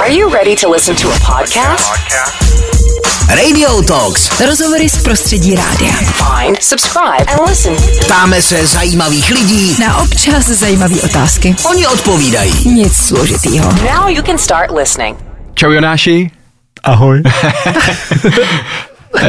Are you ready to listen to a podcast? Radio Talks. Rozhovory z prostředí rádia. Find, subscribe, and listen. Ptáme se zajímavých lidí, Na občas zajímavé otázky. oni odpovídají. Nic složitýho. Now you can start listening. Čau Jonáši. Ahoj.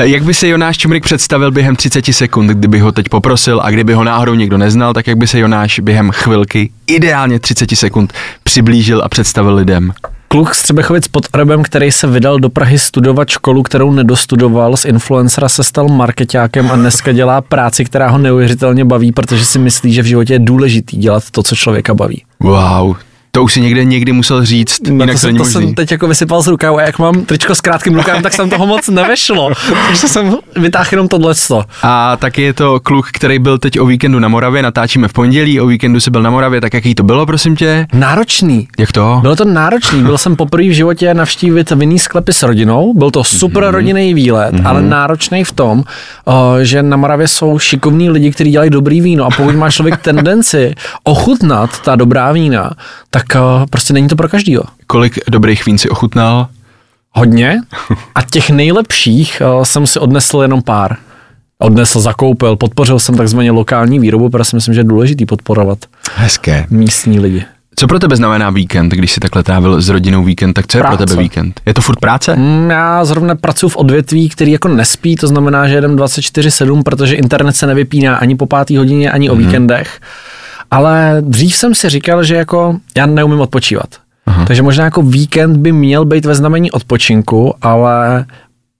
Jak by se Jonáš Čumrik představil během 30 sekund, kdyby ho teď poprosil a kdyby ho náhodou někdo neznal, tak jak by se Jonáš během chvilky, ideálně 30 sekund, přiblížil a představil lidem? Kluk z Třebechovic pod Orebem, který se vydal do Prahy studovat školu, kterou nedostudoval, z influencera se stal marketákem a dneska dělá práci, která ho neuvěřitelně baví, protože si myslí, že v životě je důležitý dělat to, co člověka baví. Wow, to už si někde někdy musel říct, No jinak to, to jsem, není to možný. jsem teď jako vysypal z rukávu a jak mám tričko s krátkým rukávem, tak jsem toho moc nevešlo. Takže jsem vytáhl jenom tohle. A taky je to kluk, který byl teď o víkendu na Moravě, natáčíme v pondělí, o víkendu se byl na Moravě, tak jaký to bylo, prosím tě? Náročný. Jak to? Bylo to náročný, byl jsem poprvé v životě navštívit vinný sklepy s rodinou, byl to super mm-hmm. rodinný výlet, mm-hmm. ale náročný v tom, že na Moravě jsou šikovní lidi, kteří dělají dobrý víno a pokud má člověk tendenci ochutnat ta dobrá vína, tak uh, prostě není to pro každýho. Kolik dobrých vín si ochutnal? Hodně a těch nejlepších uh, jsem si odnesl jenom pár. Odnesl, zakoupil, podpořil jsem takzvaně lokální výrobu, protože si myslím, že je důležitý podporovat Hezké. místní lidi. Co pro tebe znamená víkend, když jsi takhle trávil s rodinou víkend, tak co je Práce. pro tebe víkend? Je to furt práce? Mm, Já zrovna pracuji v odvětví, který jako nespí, to znamená, že jedem 24-7, protože internet se nevypíná ani po pátý hodině, ani o víkendech. Ale dřív jsem si říkal, že jako já neumím odpočívat. Aha. Takže možná jako víkend by měl být ve znamení odpočinku, ale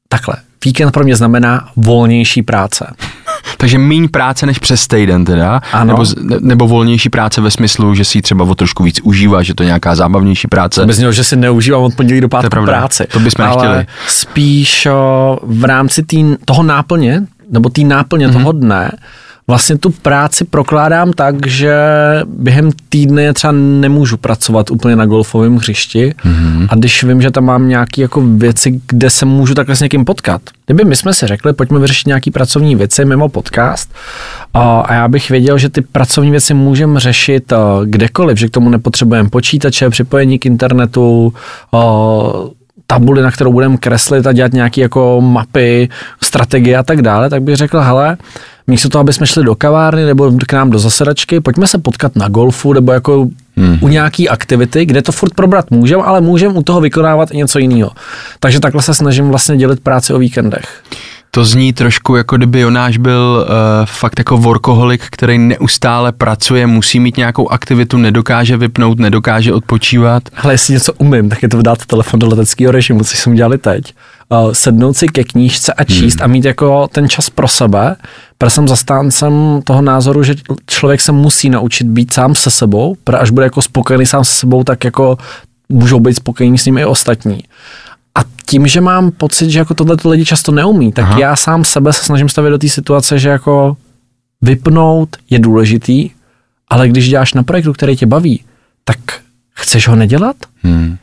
takhle. Víkend pro mě znamená volnější práce. Takže míň práce než přes týden teda? Ano. Nebo, nebo volnější práce ve smyslu, že si ji třeba o trošku víc užívá, že to je nějaká zábavnější práce? Bez něho, že si neužívám od pondělí do pátku pravda. práci. To bychom Ale nechtěli. spíš o, v rámci tý, toho náplně, nebo té náplně Mhm. mm-hmm. toho dne, vlastně tu práci prokládám tak, že během týdne třeba nemůžu pracovat úplně na golfovém hřišti Mhm. mm-hmm. a když vím, že tam mám nějaké jako věci, kde se můžu takhle s někým potkat. Kdyby my jsme si řekli, pojďme vyřešit nějaký pracovní věci mimo podcast a, a já bych věděl, že ty pracovní věci můžeme řešit a, kdekoliv, že k tomu nepotřebujeme počítače, připojení k internetu, a, tabuli, na kterou budeme kreslit a dělat nějaké jako mapy, strategie a tak dále, tak bych řekl, hele, místo toho, aby jsme šli do kavárny nebo k nám do zasedačky, pojďme se potkat na golfu nebo jako hmm. u nějaký aktivity, kde to furt probrat můžeme, ale můžeme u toho vykonávat i něco jiného. Takže takhle se snažím vlastně dělit práci o víkendech. To zní trošku jako kdyby Jonáš byl uh, fakt jako workoholik, který neustále pracuje, musí mít nějakou aktivitu, nedokáže vypnout, nedokáže odpočívat. Hele, jestli něco umím, tak je to dát telefon do leteckého režimu, což jsme dělali teď. Uh, sednout si ke knížce a číst hmm. a mít jako ten čas pro sebe, protože jsem zastáncem toho názoru, že člověk se musí naučit být sám se sebou, protože až bude jako spokojený sám se sebou, tak jako můžou být spokojení s ním i ostatní. Tím, že mám pocit, že jako tohle lidi často neumí, tak Aha. Já sám sebe se snažím stavit do té situace, že jako vypnout je důležitý, ale když děláš na projektu, který tě baví, tak chceš ho nedělat? Hmm.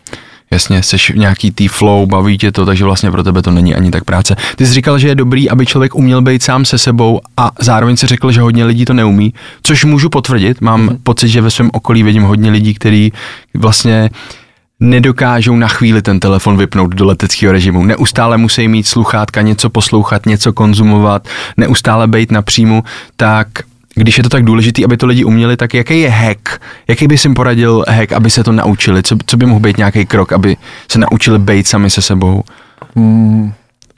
Jasně, jsi v nějaký tý flow, baví tě to, takže vlastně pro tebe to není ani tak práce. Ty jsi říkal, že je dobrý, aby člověk uměl být sám se sebou a zároveň si řekl, že hodně lidí to neumí, což můžu potvrdit. Mám Mhm. mm. pocit, že ve svém okolí vidím hodně lidí, kteří vlastně nedokážou na chvíli ten telefon vypnout do leteckého režimu. Neustále musí mít sluchátka, něco poslouchat, něco konzumovat, neustále být na příjmu, tak když je to tak důležité, aby to lidi uměli, tak jaký je hack? Jaký bys jim poradil hack, aby se to naučili? Co, co by mohl být nějaký krok, aby se naučili být sami se sebou?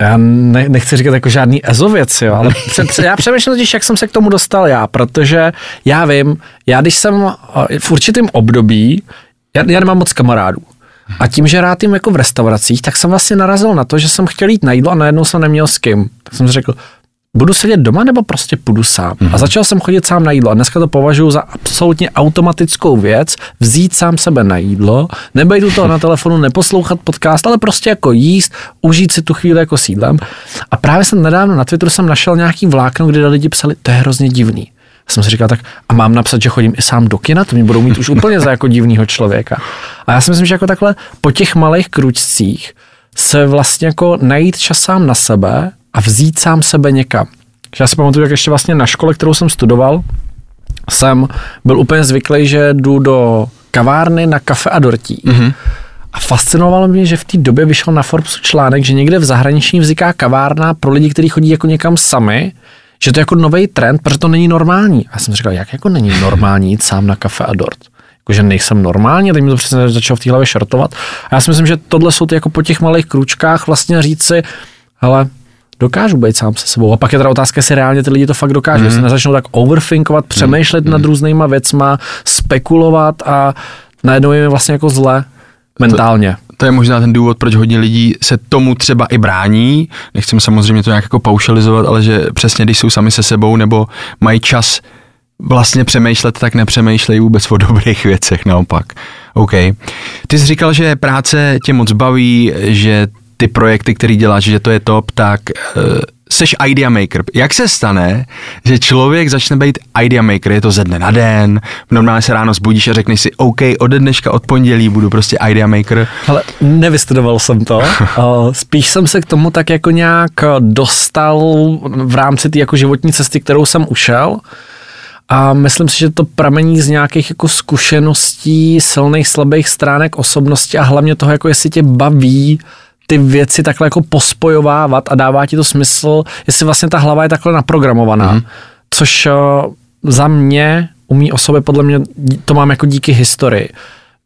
Já ne, nechci říkat jako žádný EZO věc, jo, ale pře, pře, já přemýšlím totiž, jak jsem se k tomu dostal já, protože já vím, já když jsem eh, v určitém období, já, já nemám moc kamarádů, a tím, že rád jim jako v restauracích, tak jsem vlastně narazil na to, že jsem chtěl jít na jídlo a najednou jsem neměl s kým. Tak jsem si řekl, budu sedět doma nebo prostě půjdu sám. Mm-hmm. A začal jsem chodit sám na jídlo. A dneska to považuji za absolutně automatickou věc, vzít sám sebe na jídlo, nebejt u toho na telefonu, neposlouchat podcast, ale prostě jako jíst, užít si tu chvíli jako sídlem. A právě jsem nedávno na Twitteru jsem našel nějaký vlákno, kde lidi psali, to je hrozně divný. Já jsem si říkal tak, a mám napsat, že chodím i sám do kina, to mě budou mít už úplně za jako divného člověka. A já si myslím, že jako takhle po těch malých kručcích se vlastně jako najít čas sám na sebe a vzít sám sebe někam. Já si pamatuju, jak ještě vlastně na škole, kterou jsem studoval, jsem byl úplně zvyklý, že jdu do kavárny na kafe a dortí. Mm-hmm. A A fascinovalo mě, že v té době vyšel na Forbesu článek, že někde v zahraničí vzniká kavárna pro lidi, kteří chodí jako někam sami, že to je jako nový trend, protože to není normální. A já jsem říkal, jak jako není normální jít sám na kafe a dort? Jakože nejsem normální, a teď mi to přesně začalo v té hlavě šartovat. A já si myslím, že tohle jsou ty jako po těch malých kručkách vlastně říct si, hele, dokážu být sám se sebou. A pak je teda otázka, jestli reálně ty lidi to fakt dokážou. Mm. Jestli nezačnou tak overthinkovat, přemýšlet mm. nad různýma věcma, spekulovat a najednou jim je vlastně jako zle mentálně. To je možná ten důvod, proč hodně lidí se tomu třeba i brání. Nechcem samozřejmě to nějak jako paušalizovat, ale že přesně když jsou sami se sebou nebo mají čas vlastně přemýšlet, tak nepřemýšlejí vůbec o dobrých věcech, naopak. OK. Ty jsi říkal, že práce tě moc baví, že ty projekty, který děláš, že to je top, tak uh, seš idea maker. Jak se stane, že člověk začne být idea maker? Je to ze dne na den, normálně se ráno zbudíš a řekneš si, OK, ode dneška, od pondělí budu prostě idea maker. Ale nevystudoval jsem to. Spíš jsem se k tomu tak jako nějak dostal v rámci té jako životní cesty, kterou jsem ušel. A myslím si, že to pramení z nějakých jako zkušeností, silných, slabých stránek osobnosti a hlavně toho, jako jestli tě baví ty věci takhle jako pospojovávat a dává ti to smysl, jestli vlastně ta hlava je takhle naprogramovaná. Mm. Což uh, za mě, u mý osoby, podle mě to mám jako díky historii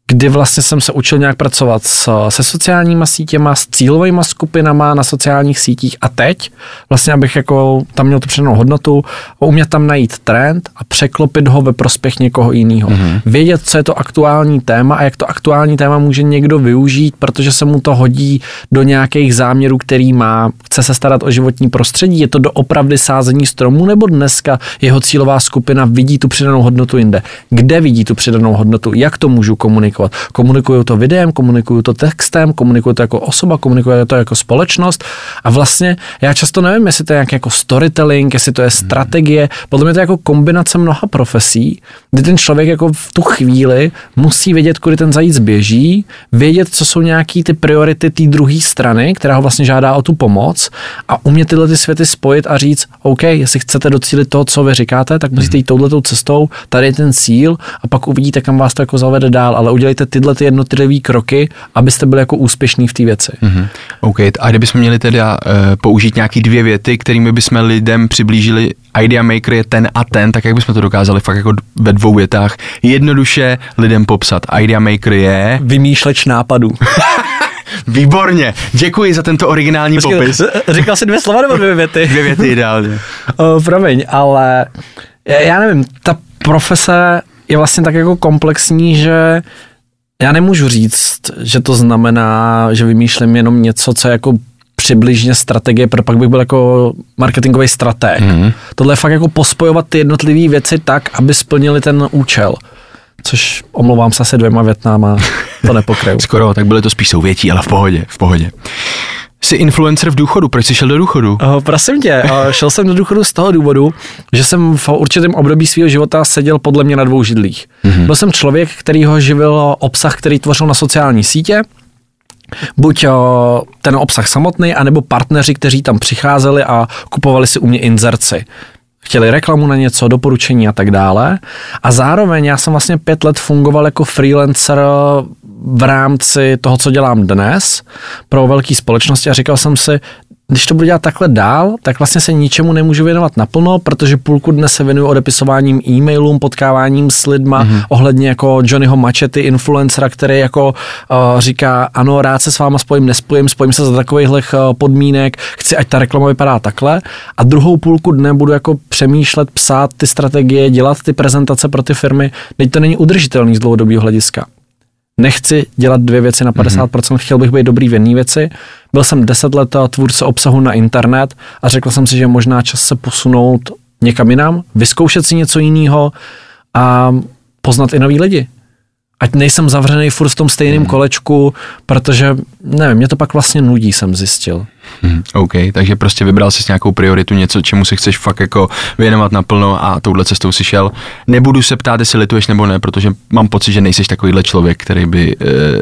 kdy vlastně jsem se učil nějak pracovat s, se sociálníma sítěma, s cílovými skupinama na sociálních sítích a teď vlastně, abych jako tam měl tu přednou hodnotu, umět tam najít trend a překlopit ho ve prospěch někoho jiného. Mm-hmm. Vědět, co je to aktuální téma a jak to aktuální téma může někdo využít, protože se mu to hodí do nějakých záměrů, který má, chce se starat o životní prostředí, je to do opravdy sázení stromů, nebo dneska jeho cílová skupina vidí tu přidanou hodnotu jinde. Kde vidí tu přidanou hodnotu, jak to můžu komunikovat komunikovat. Komunikuju to videem, komunikuju to textem, komunikuju to jako osoba, komunikuju to jako společnost. A vlastně já často nevím, jestli to je nějaký jako storytelling, jestli to je strategie, podle mě to je jako kombinace mnoha profesí, kdy ten člověk jako v tu chvíli musí vědět, kudy ten zajíc běží, vědět, co jsou nějaký ty priority té druhé strany, která ho vlastně žádá o tu pomoc a umět tyhle ty světy spojit a říct, OK, jestli chcete docílit toho, co vy říkáte, tak musíte jít touhletou cestou, tady je ten cíl a pak uvidíte, kam vás to jako zavede dál, ale udělejte tyhle ty jednotlivé kroky, abyste byli jako úspěšní v té věci. Mm-hmm. OK, a kdybychom měli teda uh, použít nějaký dvě věty, kterými bychom lidem přiblížili Idea Maker je ten a ten, tak jak bychom to dokázali fakt jako ve dvou větách jednoduše lidem popsat. Idea Maker je... Vymýšleč nápadů. Výborně, děkuji za tento originální Počkej, popis. Říkal jsi dvě slova nebo dvě věty? dvě věty ideálně. uh, promiň, ale já nevím, ta profese je vlastně tak jako komplexní, že já nemůžu říct, že to znamená, že vymýšlím jenom něco, co je jako přibližně strategie, protože pak bych byl jako marketingový strateg. Mm. Tohle je fakt jako pospojovat ty jednotlivé věci tak, aby splnili ten účel. Což omlouvám se asi dvěma větnama, to nepokryju. Skoro, tak byly to spíš souvětí, ale v pohodě, v pohodě. Jsi influencer v důchodu, proč jsi šel do důchodu? Uh, prosím tě, uh, šel jsem do důchodu z toho důvodu, že jsem v určitém období svého života seděl podle mě na dvou židlích. Mm-hmm. Byl jsem člověk, který ho živil obsah, který tvořil na sociální sítě, buď uh, ten obsah samotný, anebo partneři, kteří tam přicházeli a kupovali si u mě inzerci chtěli reklamu na něco, doporučení a tak dále. A zároveň já jsem vlastně pět let fungoval jako freelancer v rámci toho, co dělám dnes pro velké společnosti a říkal jsem si, když to budu dělat takhle dál, tak vlastně se ničemu nemůžu věnovat naplno, protože půlku dne se věnuju odepisováním e-mailům, potkáváním s lidma mm-hmm. ohledně jako Johnnyho Machety, influencera, který jako uh, říká, ano, rád se s váma spojím, nespojím, spojím se za takových uh, podmínek, chci, ať ta reklama vypadá takhle. A druhou půlku dne budu jako přemýšlet, psát ty strategie, dělat ty prezentace pro ty firmy. Teď to není udržitelný z dlouhodobého hlediska nechci dělat dvě věci na 50%, mm-hmm. chtěl bych být dobrý v jedné věci. Byl jsem deset let tvůrce obsahu na internet a řekl jsem si, že možná čas se posunout někam jinam, vyzkoušet si něco jiného a poznat i nový lidi. Ať nejsem zavřený furt v tom stejném mm. kolečku, protože, nevím, mě to pak vlastně nudí, jsem zjistil. Hmm, OK, takže prostě vybral jsi nějakou prioritu, něco, čemu se chceš fakt jako věnovat naplno a touhle cestou si šel. Nebudu se ptát, jestli lituješ nebo ne, protože mám pocit, že nejseš takovýhle člověk, který by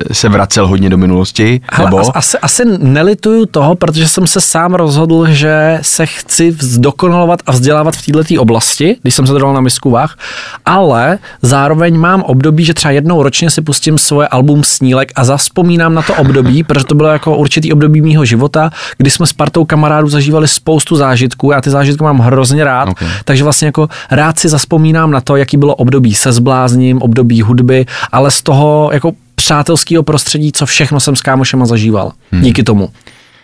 e, se vracel hodně do minulosti. Hele, nebo? as, asi, asi nelituju toho, protože jsem se sám rozhodl, že se chci zdokonalovat a vzdělávat v této oblasti, když jsem se dal na misku váh, ale zároveň mám období, že třeba jednou ročně si pustím svoje album Snílek a zaspomínám na to období, protože to bylo jako určitý období mýho života, kdy jsme s partou kamarádů zažívali spoustu zážitků, já ty zážitky mám hrozně rád, Okay. takže vlastně jako rád si zaspomínám na to, jaký bylo období se zblázním, období hudby, ale z toho jako přátelského prostředí, co všechno jsem s kámošema zažíval. Hmm. Díky tomu.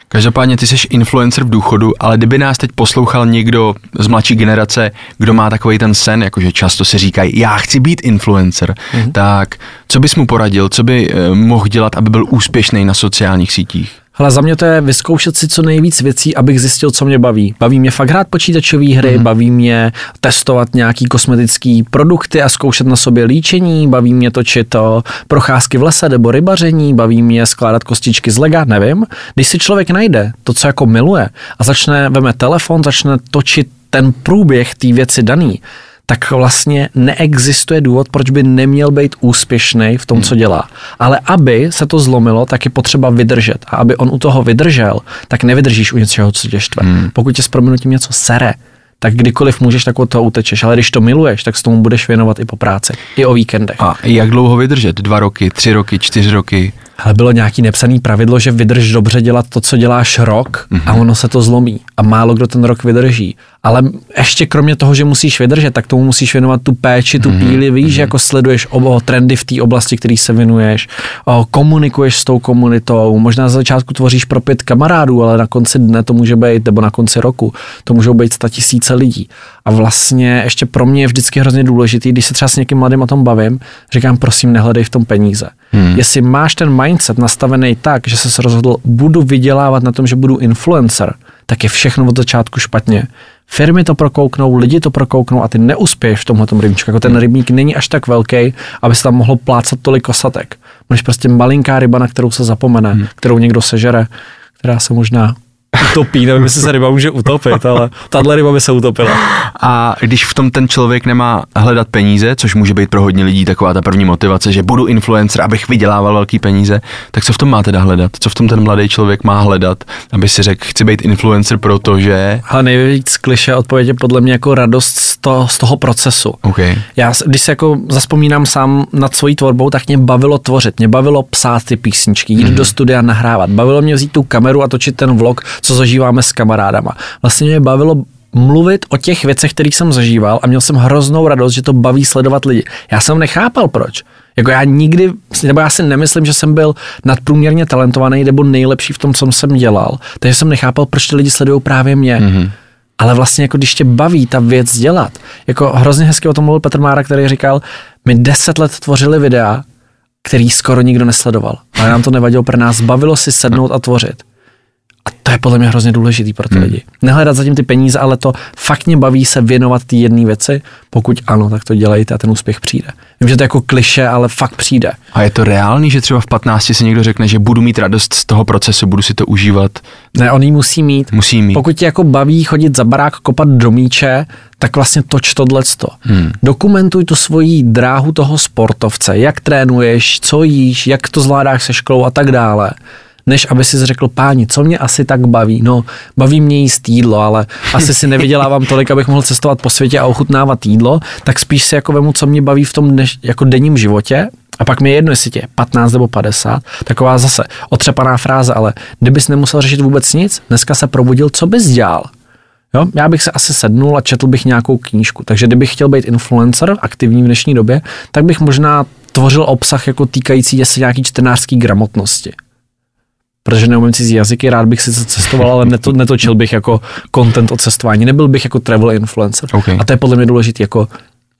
Každopádně ty jsi influencer v důchodu, ale kdyby nás teď poslouchal někdo z mladší generace, kdo má takový ten sen, jakože často si říkají, já chci být influencer, mm-hmm. tak co bys mu poradil, co by eh, mohl dělat, aby byl úspěšný na sociálních sítích? Ale za mě to je vyzkoušet si co nejvíc věcí, abych zjistil, co mě baví. Baví mě fakt hrát počítačové hry, mm-hmm. baví mě testovat nějaký kosmetický produkty a zkoušet na sobě líčení, baví mě točit to procházky v lese nebo rybaření, baví mě skládat kostičky z lega, nevím. Když si člověk najde to, co jako miluje a začne, veme telefon, začne točit ten průběh té věci daný, tak vlastně neexistuje důvod, proč by neměl být úspěšný v tom, co dělá. Ale aby se to zlomilo, tak je potřeba vydržet. A aby on u toho vydržel, tak nevydržíš u něčeho, co tě štve. Hmm. Pokud tě s proměnutím něco sere, tak kdykoliv můžeš, tak od toho utečeš. Ale když to miluješ, tak s tomu budeš věnovat i po práci, i o víkendech. A jak dlouho vydržet? Dva roky, tři roky, čtyři roky? Ale bylo nějaký nepsaný pravidlo, že vydrž dobře dělat to, co děláš rok mm-hmm. a ono se to zlomí. A málo kdo ten rok vydrží. Ale ještě kromě toho, že musíš vydržet, tak tomu musíš věnovat tu péči, tu mm-hmm. píli, víš, mm-hmm. jako sleduješ obo trendy v té oblasti, který se věnuješ, o, komunikuješ s tou komunitou, možná za začátku tvoříš pro pět kamarádů, ale na konci dne to může být, nebo na konci roku, to můžou být sta tisíce lidí. A vlastně ještě pro mě je vždycky hrozně důležitý, když se třeba s někým mladým o tom bavím, říkám, prosím, nehledej v tom peníze. Hmm. Jestli máš ten mindset nastavený tak, že se rozhodl, budu vydělávat na tom, že budu influencer, tak je všechno od začátku špatně. Firmy to prokouknou, lidi to prokouknou a ty neuspěješ v tomhle rybníčku. Jako ten rybník není až tak velký, aby se tam mohlo plácat tolik kosatek. Máš prostě malinká ryba, na kterou se zapomene, hmm. kterou někdo sežere, která se možná utopí, nevím, jestli se ryba může utopit, ale tahle ryba by se utopila. A když v tom ten člověk nemá hledat peníze, což může být pro hodně lidí taková ta první motivace, že budu influencer, abych vydělával velký peníze, tak co v tom má teda hledat? Co v tom ten mladý člověk má hledat, aby si řekl, chci být influencer, protože... Ale nejvíc kliše odpověď je podle mě jako radost z, to, z toho procesu. Okay. Já, když se jako zaspomínám sám nad svojí tvorbou, tak mě bavilo tvořit, mě bavilo psát ty písničky, jít mm. do studia nahrávat, bavilo mě vzít tu kameru a točit ten vlog, co zažíváme s kamarádama. Vlastně mě bavilo mluvit o těch věcech, které jsem zažíval a měl jsem hroznou radost, že to baví sledovat lidi. Já jsem nechápal proč. Jako já nikdy, nebo já si nemyslím, že jsem byl nadprůměrně talentovaný nebo nejlepší v tom, co jsem dělal. Takže jsem nechápal, proč ty lidi sledují právě mě. Mm-hmm. Ale vlastně jako když tě baví ta věc dělat, jako hrozně hezky o tom mluvil Petr Mára, který říkal, my deset let tvořili videa, který skoro nikdo nesledoval. Ale nám to nevadilo, pro nás bavilo si sednout a tvořit. A to je podle mě hrozně důležitý pro ty hmm. lidi. Nehledat zatím ty peníze, ale to fakt mě baví se věnovat ty jedné věci. Pokud ano, tak to dělejte a ten úspěch přijde. Vím, že to je jako kliše, ale fakt přijde. A je to reálný, že třeba v 15 si někdo řekne, že budu mít radost z toho procesu, budu si to užívat? Ne, on ji musí mít. Musí mít. Pokud tě jako baví chodit za barák, kopat do míče, tak vlastně toč tohleto. Hmm. Dokumentuj tu svoji dráhu toho sportovce, jak trénuješ, co jíš, jak to zvládáš se školou a tak dále než aby si řekl, páni, co mě asi tak baví. No, baví mě jíst jídlo, ale asi si nevydělávám tolik, abych mohl cestovat po světě a ochutnávat jídlo, tak spíš si jako vemu, co mě baví v tom dneš, jako denním životě a pak mi je jedno, jestli tě 15 nebo 50, taková zase otřepaná fráze, ale kdybys nemusel řešit vůbec nic, dneska se probudil, co bys dělal? Jo, já bych se asi sednul a četl bych nějakou knížku. Takže kdybych chtěl být influencer, aktivní v dnešní době, tak bych možná tvořil obsah jako týkající se nějaký čtenářský gramotnosti protože neumím cizí jazyky, rád bych si cestoval, ale neto, netočil bych jako content o cestování, nebyl bych jako travel influencer. Okay. A to je podle mě důležité, jako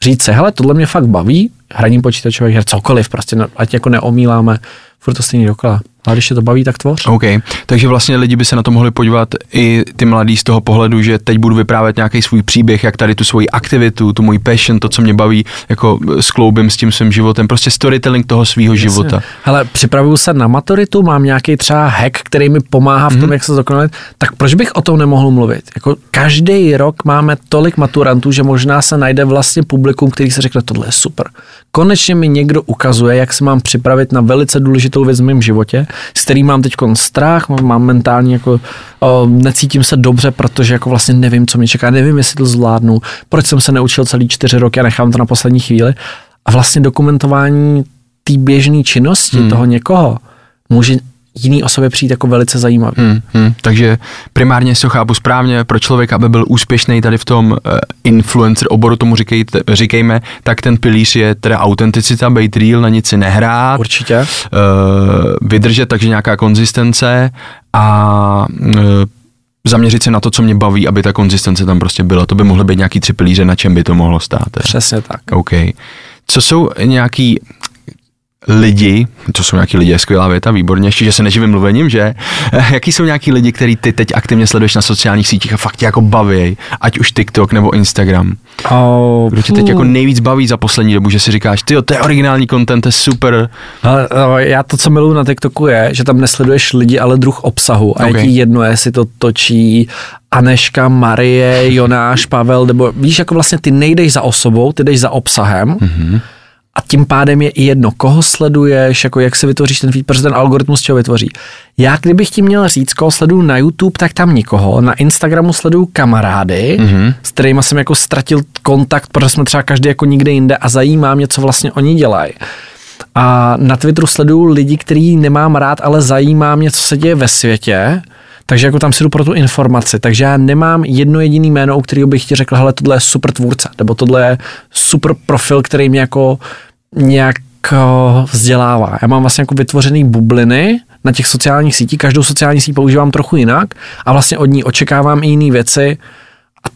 říct se, hele, tohle mě fakt baví, hraní počítačových her, cokoliv, prostě, ať jako neomíláme furt to stejný dokola. Ale když tě to baví, tak tvoř. OK, takže vlastně lidi by se na to mohli podívat i ty mladí z toho pohledu, že teď budu vyprávět nějaký svůj příběh, jak tady tu svoji aktivitu, tu můj passion, to, co mě baví, jako skloubím s tím svým životem, prostě storytelling toho svého života. Hele, připravuju se na maturitu, mám nějaký třeba hack, který mi pomáhá v tom, Mhm. mm-hmm. jak se zdokonalit, tak proč bych o tom nemohl mluvit? Jako každý rok máme tolik maturantů, že možná se najde vlastně publikum, který se řekne, tohle je super. Konečně mi někdo ukazuje, jak se mám připravit na velice důležitou věc v mém životě, s kterým mám teď strach, mám- mentální jako, o, necítím se dobře, protože jako vlastně nevím, co mě čeká, nevím, jestli to zvládnu, proč jsem se neučil celý čtyři roky a nechám to na poslední chvíli. A vlastně dokumentování té běžné činnosti hmm. toho někoho může jiný osobě přijít jako velice zajímavý. Hmm. Hmm. Takže primárně si to chápu správně, pro člověka, aby byl úspěšný tady v tom uh, influencer oboru, tomu říkejte, říkejme, tak ten pilíř je teda autenticita, být real, na nic si nehrát, Určitě. uh, vydržet, takže nějaká konzistence a uh, zaměřit se na to, co mě baví, aby ta konzistence tam prostě byla. To by mohly být nějaký tři pilíře, na čem by to mohlo stát. Přesně tak. OK. Co jsou nějaký lidi, co jsou nějaký lidi, je skvělá věta, výborně, ještě, že se neživím mluvením, že? Jaký jsou nějaký lidi, který ty teď aktivně sleduješ na sociálních sítích a fakt tě jako baví, ať už TikTok nebo Instagram? Oh, Kdo tě teď jako nejvíc baví za poslední dobu, že si říkáš, ty to je originální content, to je super. Ale, no, já to, co miluju na TikToku je, že tam nesleduješ lidi, ale druh obsahu. A Ok. je ti jedno, jestli to točí Aneška, Marie, Jonáš, Pavel, nebo víš, jako vlastně ty nejdeš za osobou, ty jdeš za obsahem. Mm-hmm. A tím pádem je i jedno, koho sleduješ, jako jak si vytvoříš ten feed, protože ten algoritmus tě ho vytvoří. Já kdybych ti měl říct, koho sleduju na YouTube, tak tam nikoho. Na Instagramu sleduju kamarády, mm-hmm. s kterými jsem jako ztratil kontakt, protože jsme třeba každý jako nikde jinde a zajímá mě, co vlastně oni dělají. A na Twitteru sleduju lidi, který nemám rád, ale zajímá mě, co se děje ve světě. Takže jako tam si jdu pro tu informaci. Takže já nemám jedno jediný jméno, u kterého bych ti řekl, hele, tohle je super tvůrce, nebo tohle je super profil, který mě jako nějak eh, vzdělává. Já mám vlastně jako vytvořený bubliny na těch sociálních sítích, každou sociální síť používám trochu jinak a vlastně od ní očekávám i jiné věci a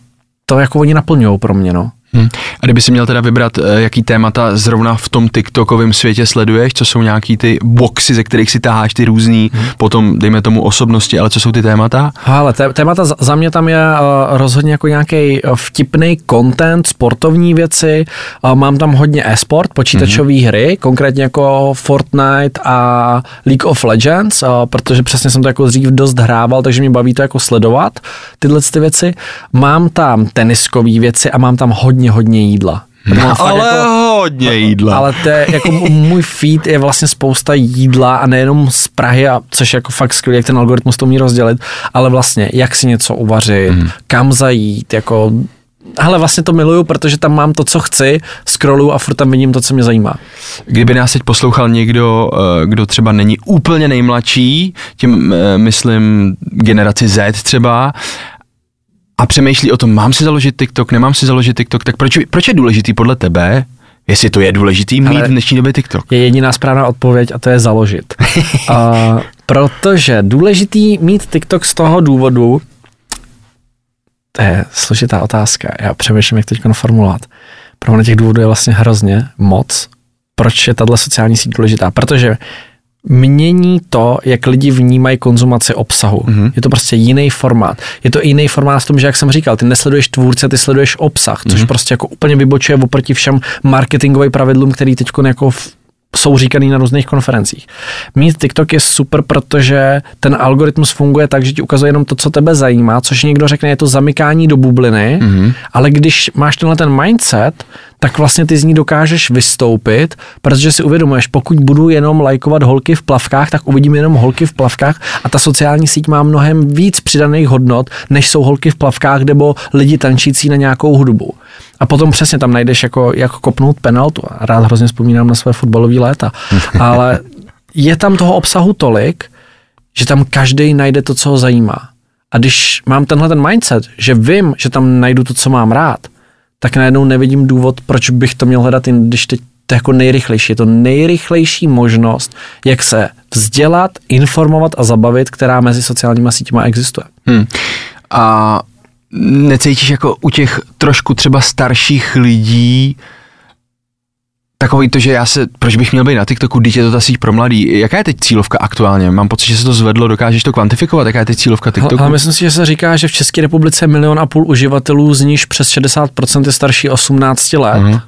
to jako oni naplňují pro mě, no. Hm. A kdyby si měl teda vybrat, eh, jaký témata zrovna v tom TikTokovém světě sleduješ, co jsou nějaký ty boxy, ze kterých si taháš ty různý, potom dejme tomu osobnosti, ale co jsou ty témata? Ale té, témata za, mě tam je uh, rozhodně jako nějaký vtipný content, sportovní věci. Mám tam hodně e-sport, počítačové mm-hmm. hry, konkrétně jako Fortnite a League of Legends, protože přesně jsem to jako dřív dost hrával, takže mě baví to jako sledovat tyhle ty věci. Mám tam teniskové věci a mám tam hodně, hodně jídla. To mám fakt Ale jako- hodně jídla. ale to je, jako můj feed je vlastně spousta jídla a nejenom z Prahy, a, což je jako fakt skvělé, jak ten algoritmus to umí rozdělit, ale vlastně jak si něco uvařit, mm. kam zajít, jako Hele, vlastně to miluju, protože tam mám to, co chci, scrolluju a furt tam vidím to, co mě zajímá. Kdyby nás teď poslouchal někdo, eh, kdo třeba není úplně nejmladší, tím eh, myslím generaci Z třeba, a přemýšlí o tom, mám si založit TikTok, nemám si založit TikTok, tak proč, proč je důležitý podle tebe, jestli to je důležitý, mít Ale- v dnešní době TikTok? Je jediná správná odpověď a to je založit. a, protože důležitý mít TikTok z toho důvodu, to je složitá otázka, já přemýšlím, jak teď formulovat. Pro mě těch důvodů je vlastně hrozně moc. Proč je tahle sociální síť důležitá? Protože mění to, jak lidi vnímají konzumaci obsahu. Mm-hmm. Je to prostě jiný formát. Je to jiný formát v tom, že jak jsem říkal, ty nesleduješ tvůrce, ty sleduješ obsah, což mm-hmm. prostě jako úplně vybočuje oproti všem marketingovým pravidlům, který teď jako jsou říkaný na různých konferencích. Mít TikTok je super, protože ten algoritmus funguje tak, že ti ukazuje jenom to, co tebe zajímá, což někdo řekne, je to zamykání do bubliny, mm-hmm. ale když máš tenhle ten mindset, tak vlastně ty z ní dokážeš vystoupit, protože si uvědomuješ, pokud budu jenom lajkovat holky v plavkách, tak uvidím jenom holky v plavkách a ta sociální síť má mnohem víc přidaných hodnot, než jsou holky v plavkách nebo lidi tančící na nějakou hudbu. A potom přesně tam najdeš jako, jak kopnout penaltu. A Rád hrozně vzpomínám na své fotbalové léta. Ale je tam toho obsahu tolik, že tam každý najde to, co ho zajímá. A když mám tenhle ten mindset, že vím, že tam najdu to, co mám rád, tak najednou nevidím důvod, proč bych to měl hledat, když teď to je jako nejrychlejší. Je to nejrychlejší možnost, jak se vzdělat, informovat a zabavit, která mezi sociálníma sítěma existuje. Hmm. A necítíš jako u těch trošku třeba starších lidí Takový to, že já se, proč bych měl být na TikToku, když je to ta síť pro mladý. Jaká je teď cílovka aktuálně? Mám pocit, že se to zvedlo, dokážeš to kvantifikovat? Jaká je teď cílovka TikToku? Ale myslím si, že se říká, že v České republice milion a půl uživatelů, z níž přes 60% je starší 18 let. Mhm.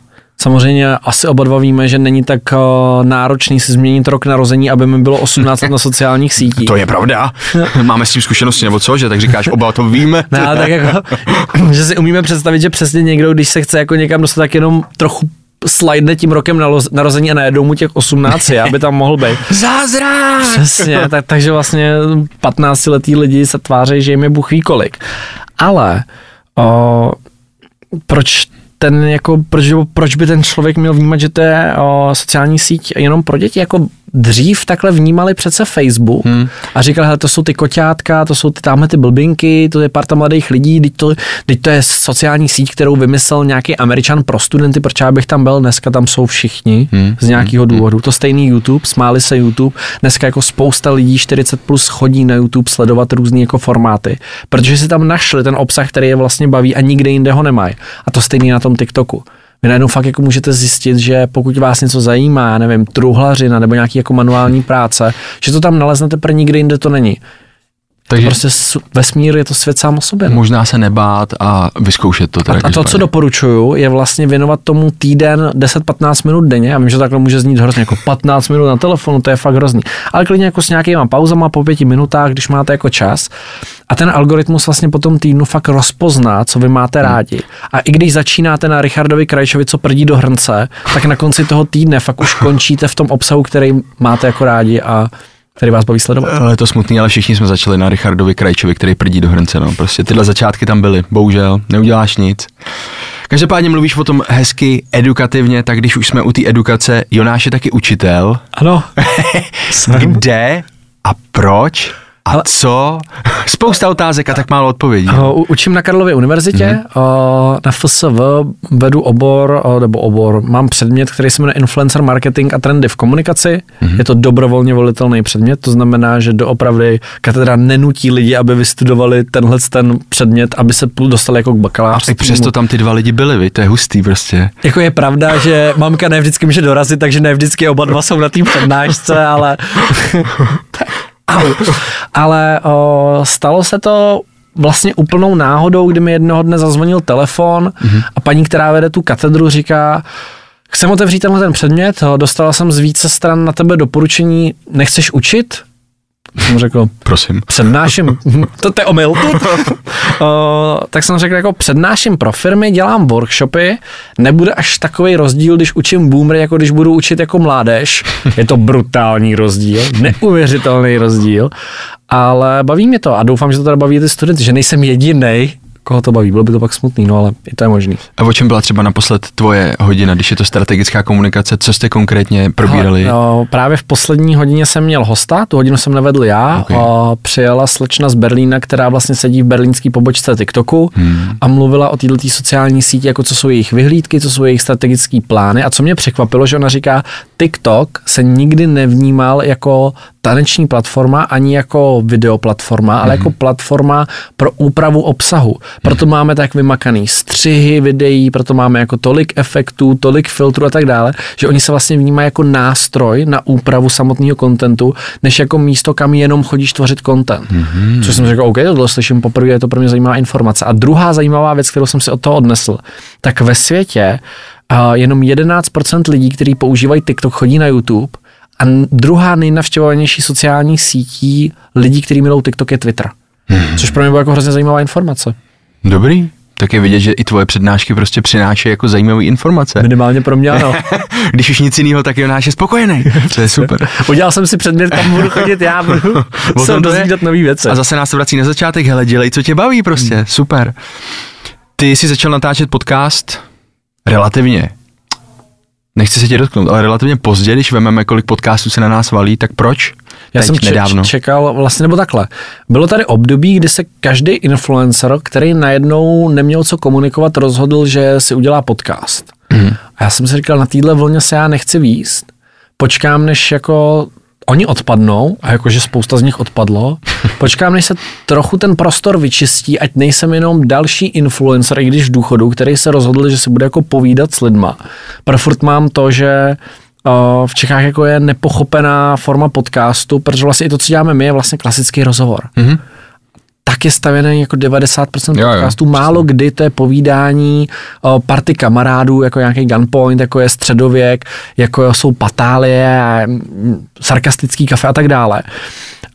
Samozřejmě asi oba dva víme, že není tak uh, náročný si změnit rok narození, aby mi bylo 18 let na sociálních sítích. To je pravda. Máme s tím zkušenosti, nebo co? Že tak říkáš, oba to víme. Ne, ale tak jako, že si umíme představit, že přesně někdo, když se chce jako někam dostat, tak jenom trochu slidne tím rokem narození a najednou mu těch 18, je, aby tam mohl být. Zázrak! Přesně, tak, takže vlastně 15 letý lidi se tváří, že jim je Bůh ví kolik. Ale o, proč ten jako, proč, proč by ten člověk měl vnímat, že to je o, sociální síť jenom pro děti? Jako dřív takhle vnímali přece Facebook hmm. a říkali, hele, to jsou ty koťátka, to jsou ty tamhle ty blbinky, to je parta mladých lidí, teď to, teď to je sociální síť, kterou vymyslel nějaký američan pro studenty, proč já bych tam byl, dneska tam jsou všichni hmm. z nějakého důvodu. To stejný YouTube, smáli se YouTube, dneska jako spousta lidí 40 plus chodí na YouTube sledovat různé jako formáty, protože si tam našli ten obsah, který je vlastně baví a nikde jinde ho nemají. A to stejný na tom TikToku. Vy najednou fakt jako můžete zjistit, že pokud vás něco zajímá, nevím, truhlařina nebo nějaký jako manuální práce, že to tam naleznete, pro nikde jinde to není. Takže Prostě vesmír je to svět sám o sobě. no. možná se nebát a vyzkoušet to. Teda A to, co doporučuju, je vlastně věnovat tomu týden 10-15 minut denně. Já vím, že takhle může znít hrozně, jako 15 minut na telefonu, to je fakt hrozný. Ale klidně jako s nějakýma pauzama po pěti minutách, když máte jako čas. A ten algoritmus vlastně po tom týdnu fakt rozpozná, co vy máte rádi. A i když začínáte na Richardovi Krajčovi, co prdí do hrnce, tak na konci toho týdne fakt už končíte v tom obsahu, který máte jako rádi a který vás baví sledovat. Ale je to smutný, ale všichni jsme začali na Richardovi Krajčovi, který prdí do hrnce. No. Prostě tyhle začátky tam byly. Bohužel, neuděláš nic. Každopádně mluvíš o tom hezky, edukativně, tak když už jsme u té edukace, Jonáš je taky učitel. Ano. Kde a proč Ale- co? Spousta otázek a tak málo odpovědí. O, u- Učím na Karlově univerzitě, mm-hmm. na FSV vedu obor, o, nebo obor, mám předmět, který se jmenuje Influencer Marketing a trendy v komunikaci. Mm-hmm. Je to dobrovolně volitelný předmět, to znamená, že doopravdy katedra nenutí lidi, aby vystudovali tenhle ten předmět, aby se dostali jako k A bakalářství. i přesto tam ty dva lidi byli, vi? to je hustý prostě. Jako je pravda, že mamka ne vždycky může dorazit, takže ne vždycky oba dva jsou na té přednášce, ale... Ale o, stalo se to vlastně úplnou náhodou, kdy mi jednoho dne zazvonil telefon mm-hmm. a paní, která vede tu katedru, říká, chcem otevřít tenhle ten předmět, dostala jsem z více stran na tebe doporučení, nechceš učit? Jsem řekl, Prosím. přednáším, to, to je omyl. o, tak jsem řekl, jako přednáším pro firmy, dělám workshopy, nebude až takový rozdíl, když učím boomery, jako když budu učit jako mládež. Je to brutální rozdíl, neuvěřitelný rozdíl, ale baví mě to a doufám, že to teda baví ty studenty, že nejsem jediný, koho to baví, bylo by to pak smutný, no ale i to je možný. A o čem byla třeba naposled tvoje hodina, když je to strategická komunikace, co jste konkrétně probírali? Hele, no, právě v poslední hodině jsem měl hosta, tu hodinu jsem nevedl já. Okay. A přijela slečna z Berlína, která vlastně sedí v berlínské pobočce TikToku hmm. a mluvila o této sociální síti, jako co jsou jejich vyhlídky, co jsou jejich strategické plány. A co mě překvapilo, že ona říká, TikTok se nikdy nevnímal jako taneční platforma ani jako videoplatforma, ale jako platforma pro úpravu obsahu. Proto máme tak vymakaný střihy videí, proto máme jako tolik efektů, tolik filtrů a tak dále, že oni se vlastně vnímají jako nástroj na úpravu samotného kontentu, než jako místo, kam jenom chodíš tvořit content. Mm-hmm. Což jsem řekl, OK, tohle slyším poprvé, je to pro mě zajímavá informace. A druhá zajímavá věc, kterou jsem si od toho odnesl, tak ve světě uh, jenom 11% lidí, kteří používají TikTok, chodí na YouTube a druhá nejnavštěvovanější sociální sítí lidí, kteří milují TikTok, je Twitter. Hmm. Což pro mě byla jako hrozně zajímavá informace. Dobrý. Tak je vidět, že i tvoje přednášky prostě přinášejí jako zajímavé informace. Minimálně pro mě ano. Když už nic jiného, tak Jonáš je spokojený. To je super. Udělal jsem si předmět, kam budu chodit já, budu se dozvídat nový věci. A zase nás to vrací na začátek, hele, dělej, co tě baví prostě, hmm. super. Ty jsi začal natáčet podcast relativně, nechci se tě dotknout, ale relativně pozdě, když vememe, kolik podcastů se na nás valí, tak proč? Já Teď, jsem če- nedávno. čekal, vlastně nebo takhle. Bylo tady období, kdy se každý influencer, který najednou neměl co komunikovat, rozhodl, že si udělá podcast. Mm. A já jsem si říkal, na téhle vlně se já nechci výst. Počkám, než jako oni odpadnou, a jakože spousta z nich odpadlo, počkám, než se trochu ten prostor vyčistí, ať nejsem jenom další influencer, i když v důchodu, který se rozhodl, že se bude jako povídat s lidma. Pro furt mám to, že uh, v Čechách jako je nepochopená forma podcastu, protože vlastně i to, co děláme my, je vlastně klasický rozhovor. Mm-hmm tak je stavěný jako 90% Jo, jo, podcastů. Málo kdy to je povídání o party kamarádů, jako nějaký gunpoint, jako je středověk, jako jsou patálie, sarkastický kafe a tak dále.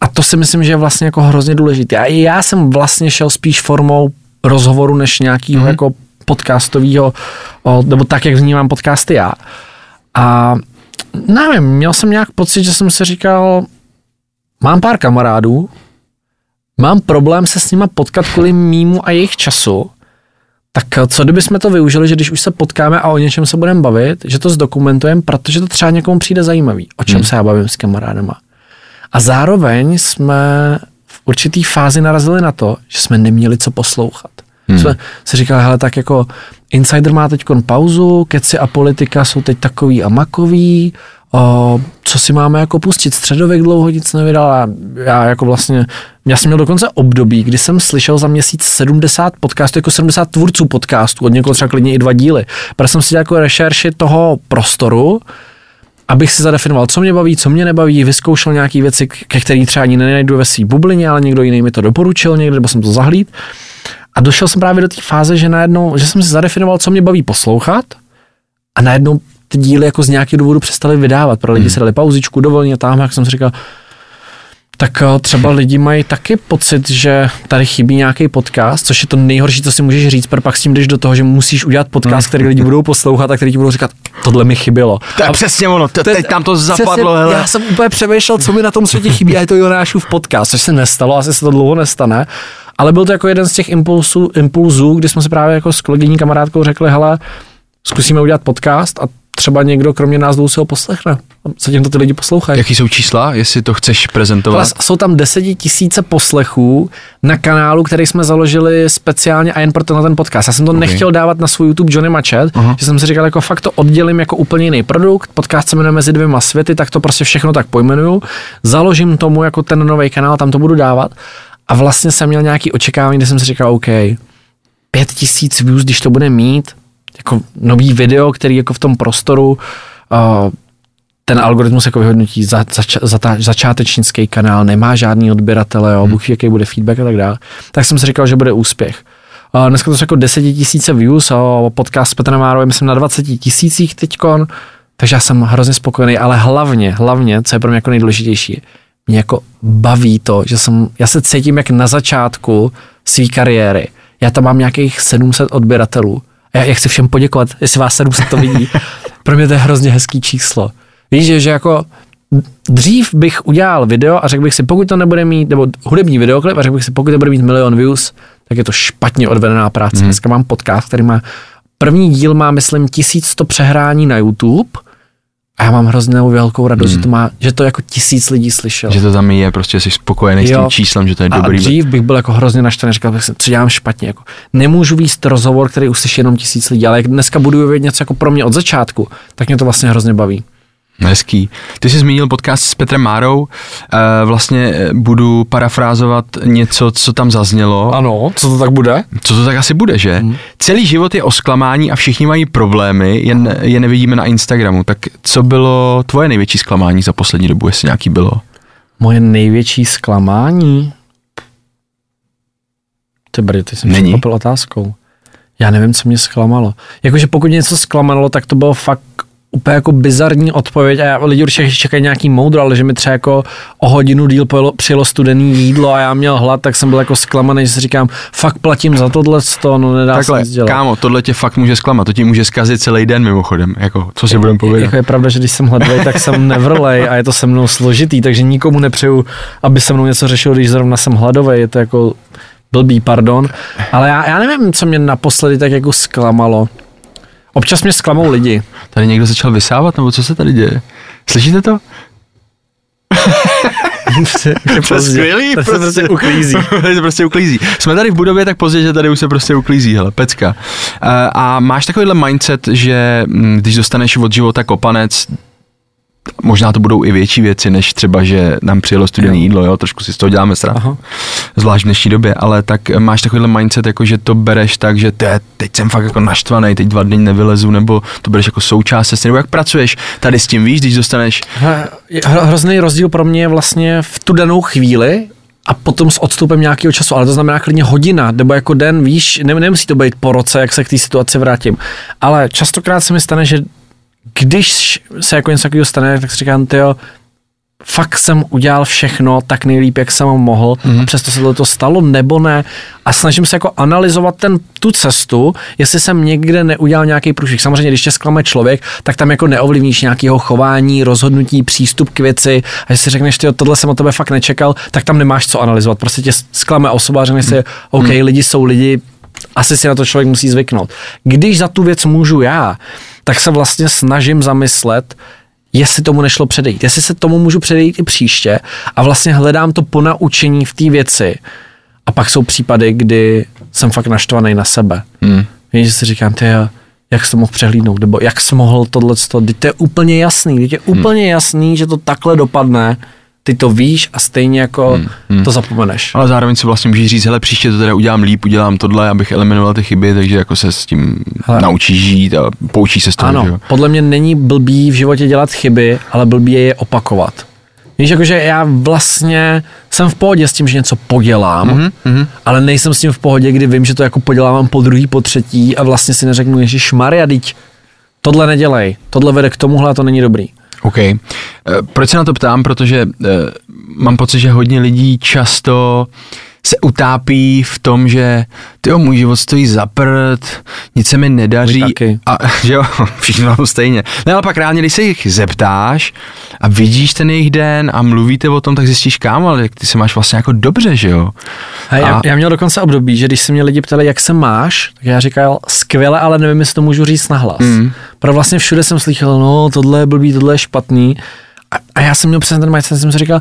A to si myslím, že je vlastně jako hrozně důležité. A já jsem vlastně šel spíš formou rozhovoru, než nějakého mm-hmm. jako podcastového, nebo tak, jak vnímám podcasty já. A nevím, měl jsem nějak pocit, že jsem si říkal, mám pár kamarádů, mám problém se s nima potkat kvůli mýmu a jejich času, tak co kdyby jsme to využili, že když už se potkáme a o něčem se budeme bavit, že to zdokumentujeme, protože to třeba někomu přijde zajímavý, o čem hmm. se já bavím s kamarádama. A zároveň jsme v určitý fázi narazili na to, že jsme neměli co poslouchat. Hmm. Jsme si říkali, hele, tak jako Insider má teď pauzu, keci a politika jsou teď takový a makový, o, co si máme jako pustit, středověk dlouho nic nevydal a já jako vlastně, já jsem měl dokonce období, kdy jsem slyšel za měsíc 70 podcastů, jako 70 tvůrců podcastů, od někoho třeba klidně i dva díly, protože jsem si dělal jako rešerši toho prostoru, abych si zadefinoval, co mě baví, co mě nebaví, vyzkoušel nějaké věci, ke kterým třeba ani nenajdu ve své bublině, ale někdo jiný mi to doporučil někde, nebo jsem to zahlíd. A došel jsem právě do té fáze, že najednou, že jsem si zadefinoval, co mě baví poslouchat a najednou ty díly jako z nějakého důvodu přestali vydávat. Pro lidi hmm. se dali pauzičku, dovolně tam, jak jsem si říkal, tak eh, třeba lidi mají taky pocit, že tady chybí nějaký podcast, což je to nejhorší, co si můžeš říct, protože pak s tím jdeš do toho, že musíš udělat podcast, který lidi budou poslouchat a který ti budou říkat, tohle mi chybělo. To je a přesně ono, to, teď tam to zapadlo. Přesně, hele. já jsem úplně přemýšlel, co mi na tom světě chybí a je to Jonášův podcast, což se nestalo, asi se to dlouho nestane. Ale byl to jako jeden z těch impulsů, impulzů, kdy jsme si právě jako s kolegyní kamarádkou řekli, hele, zkusíme udělat podcast a třeba někdo kromě nás dvou si ho poslechne. Zatím to ty lidi poslouchají. Jaký jsou čísla, jestli to chceš prezentovat? Ale jsou tam desetitisíce poslechů na kanálu, který jsme založili speciálně a jen proto na ten podcast. Já jsem to okay. nechtěl dávat na svůj YouTube Johnny Machet, uh-huh. že jsem si říkal, jako fakt to oddělím jako úplně jiný produkt. Podcast se jmenuje Mezi dvěma světy, tak to prostě všechno tak pojmenuju. Založím tomu jako ten nový kanál, tam to budu dávat. A vlastně jsem měl nějaký očekávání, kde jsem si říkal, OK, pět tisíc views, když to bude mít, jako nový video, který jako v tom prostoru uh, ten algoritmus jako vyhodnotí za, za, za ta, začátečnický kanál, nemá žádný odběratele, jo, hmm. Bůh jaký bude feedback a tak dále. Tak jsem si říkal, že bude úspěch. Uh, dneska to jsou jako 10 tisíce views a podcast s Petrem Márovým myslím na 20 tisících teďkon, takže já jsem hrozně spokojený, ale hlavně, hlavně, co je pro mě jako nejdůležitější, mě jako baví to, že jsem, já se cítím jak na začátku své kariéry. Já tam mám nějakých 700 odběratelů já, já chci všem poděkovat, jestli vás 700 to vidí. Pro mě to je hrozně hezký číslo. Víš, že, že jako dřív bych udělal video a řekl bych si, pokud to nebude mít, nebo hudební videoklip a řekl bych si, pokud to bude mít milion views, tak je to špatně odvedená práce. Hmm. Dneska mám podcast, který má, první díl má, myslím, 1100 přehrání na YouTube, a já mám hroznou velkou radost, hmm. že, to má, že to jako tisíc lidí slyšel. Že to tam je, prostě jsi spokojený jo. s tím číslem, že to je a dobrý. A dřív bych byl jako hrozně naštvaný, říkal bych si, co dělám špatně. Jako. Nemůžu víc rozhovor, který uslyší jenom tisíc lidí, ale jak dneska budu vědět něco jako pro mě od začátku, tak mě to vlastně hrozně baví. Hezký. Ty jsi zmínil podcast s Petrem Márou. E, vlastně budu parafrázovat něco, co tam zaznělo. Ano, co to tak bude? Co to tak asi bude, že? Hmm. Celý život je o zklamání a všichni mají problémy, jen je nevidíme na Instagramu. Tak co bylo tvoje největší zklamání za poslední dobu, jestli nějaký bylo? Moje největší zklamání? Ty brdy, ty jsem Není. otázkou. Já nevím, co mě zklamalo. Jakože pokud něco zklamalo, tak to bylo fakt úplně jako bizarní odpověď a lidi určitě čekají nějaký moudro, ale že mi třeba jako o hodinu díl pojelo, přijelo studený jídlo a já měl hlad, tak jsem byl jako zklamaný, že si říkám, fakt platím za tohle, to, no nedá Takhle, se nic dělat. kámo, tohle tě fakt může zklamat, to ti může zkazit celý den mimochodem, jako, co si budeme povědět. Jako je pravda, že když jsem hladový, tak jsem nevrlej a je to se mnou složitý, takže nikomu nepřeju, aby se mnou něco řešil, když zrovna jsem hladový, je to jako blbý, pardon, ale já, já nevím, co mě naposledy tak jako zklamalo. Občas mě zklamou lidi. Tady někdo začal vysávat, nebo co se tady děje? Slyšíte to? to je skvělý, to prostě, se prostě uklízí. to se prostě uklízí. Jsme tady v budově tak pozdě, že tady už se prostě uklízí, hele, pecka. A máš takovýhle mindset, že mm, když dostaneš od života kopanec, možná to budou i větší věci, než třeba, že nám přijelo studený jídlo, jo, trošku si z toho děláme Aha. zvlášť v dnešní době, ale tak máš takovýhle mindset, jako že to bereš tak, že te, teď jsem fakt jako naštvaný, teď dva dny nevylezu, nebo to bereš jako součást cesty, nebo jak pracuješ tady s tím, víš, když dostaneš, Hrozný rozdíl pro mě je vlastně v tu danou chvíli a potom s odstupem nějakého času, ale to znamená klidně hodina, nebo jako den, víš, ne, nemusí to být po roce, jak se k té situaci vrátím. Ale častokrát se mi stane, že když se jako něco takového stane, tak si říkám, tyjo, fakt jsem udělal všechno tak nejlíp, jak jsem mohl, mm-hmm. přesto se to stalo nebo ne a snažím se jako analyzovat ten, tu cestu, jestli jsem někde neudělal nějaký průšvih. Samozřejmě, když tě zklame člověk, tak tam jako neovlivníš nějakého chování, rozhodnutí, přístup k věci a jestli řekneš, ty tohle jsem od tebe fakt nečekal, tak tam nemáš co analyzovat. Prostě tě zklame osoba a řekneš si, OK, lidi jsou lidi, asi si na to člověk musí zvyknout. Když za tu věc můžu já, tak se vlastně snažím zamyslet, jestli tomu nešlo předejít, jestli se tomu můžu předejít i příště a vlastně hledám to ponaučení v té věci. A pak jsou případy, kdy jsem fakt naštvaný na sebe. Hmm. Víš, že si říkám, ty jak to mohl přehlídnout, nebo jak jsi mohl tohle, to je úplně jasný, teď je úplně jasný, že to takhle dopadne, ty to víš a stejně jako hmm. to zapomeneš. ale zároveň si vlastně můžeš říct, hele, příště to teda udělám líp, udělám tohle, abych eliminoval ty chyby, takže jako se s tím Hele. naučíš žít a poučíš se z toho, že Ano, jo. podle mě není blbý v životě dělat chyby, ale blbý je je opakovat. Víš, jakože já vlastně jsem v pohodě s tím, že něco podělám, Mhm, mm-hmm. ale nejsem s tím v pohodě, kdy vím, že to jako podělávám po druhý, po třetí a vlastně si neřeknu, Ježíš Maria, teď tohle nedělej, tohle vede k tomuhle a to není dobrý. OK. Eh, Proč se na to ptám? Protože eh, mám pocit, že hodně lidí často se utápí v tom, že ty můj život stojí za prd, nic se mi nedaří. A že jo, všichni mám stejně. No ale pak reálně, když se jich zeptáš a vidíš ten jejich den a mluvíte o tom, tak zjistíš, kámo, ale ty se máš vlastně jako dobře, že jo? A já, A- já měl dokonce období, že když se mě lidi ptali, jak se máš, tak já říkal skvěle, ale nevím, jestli to můžu říct nahlas. Mm. Protože vlastně všude jsem slyšel, no tohle je blbý, tohle je špatný. A, a já jsem měl přesně ten mindset, jsem si říkal,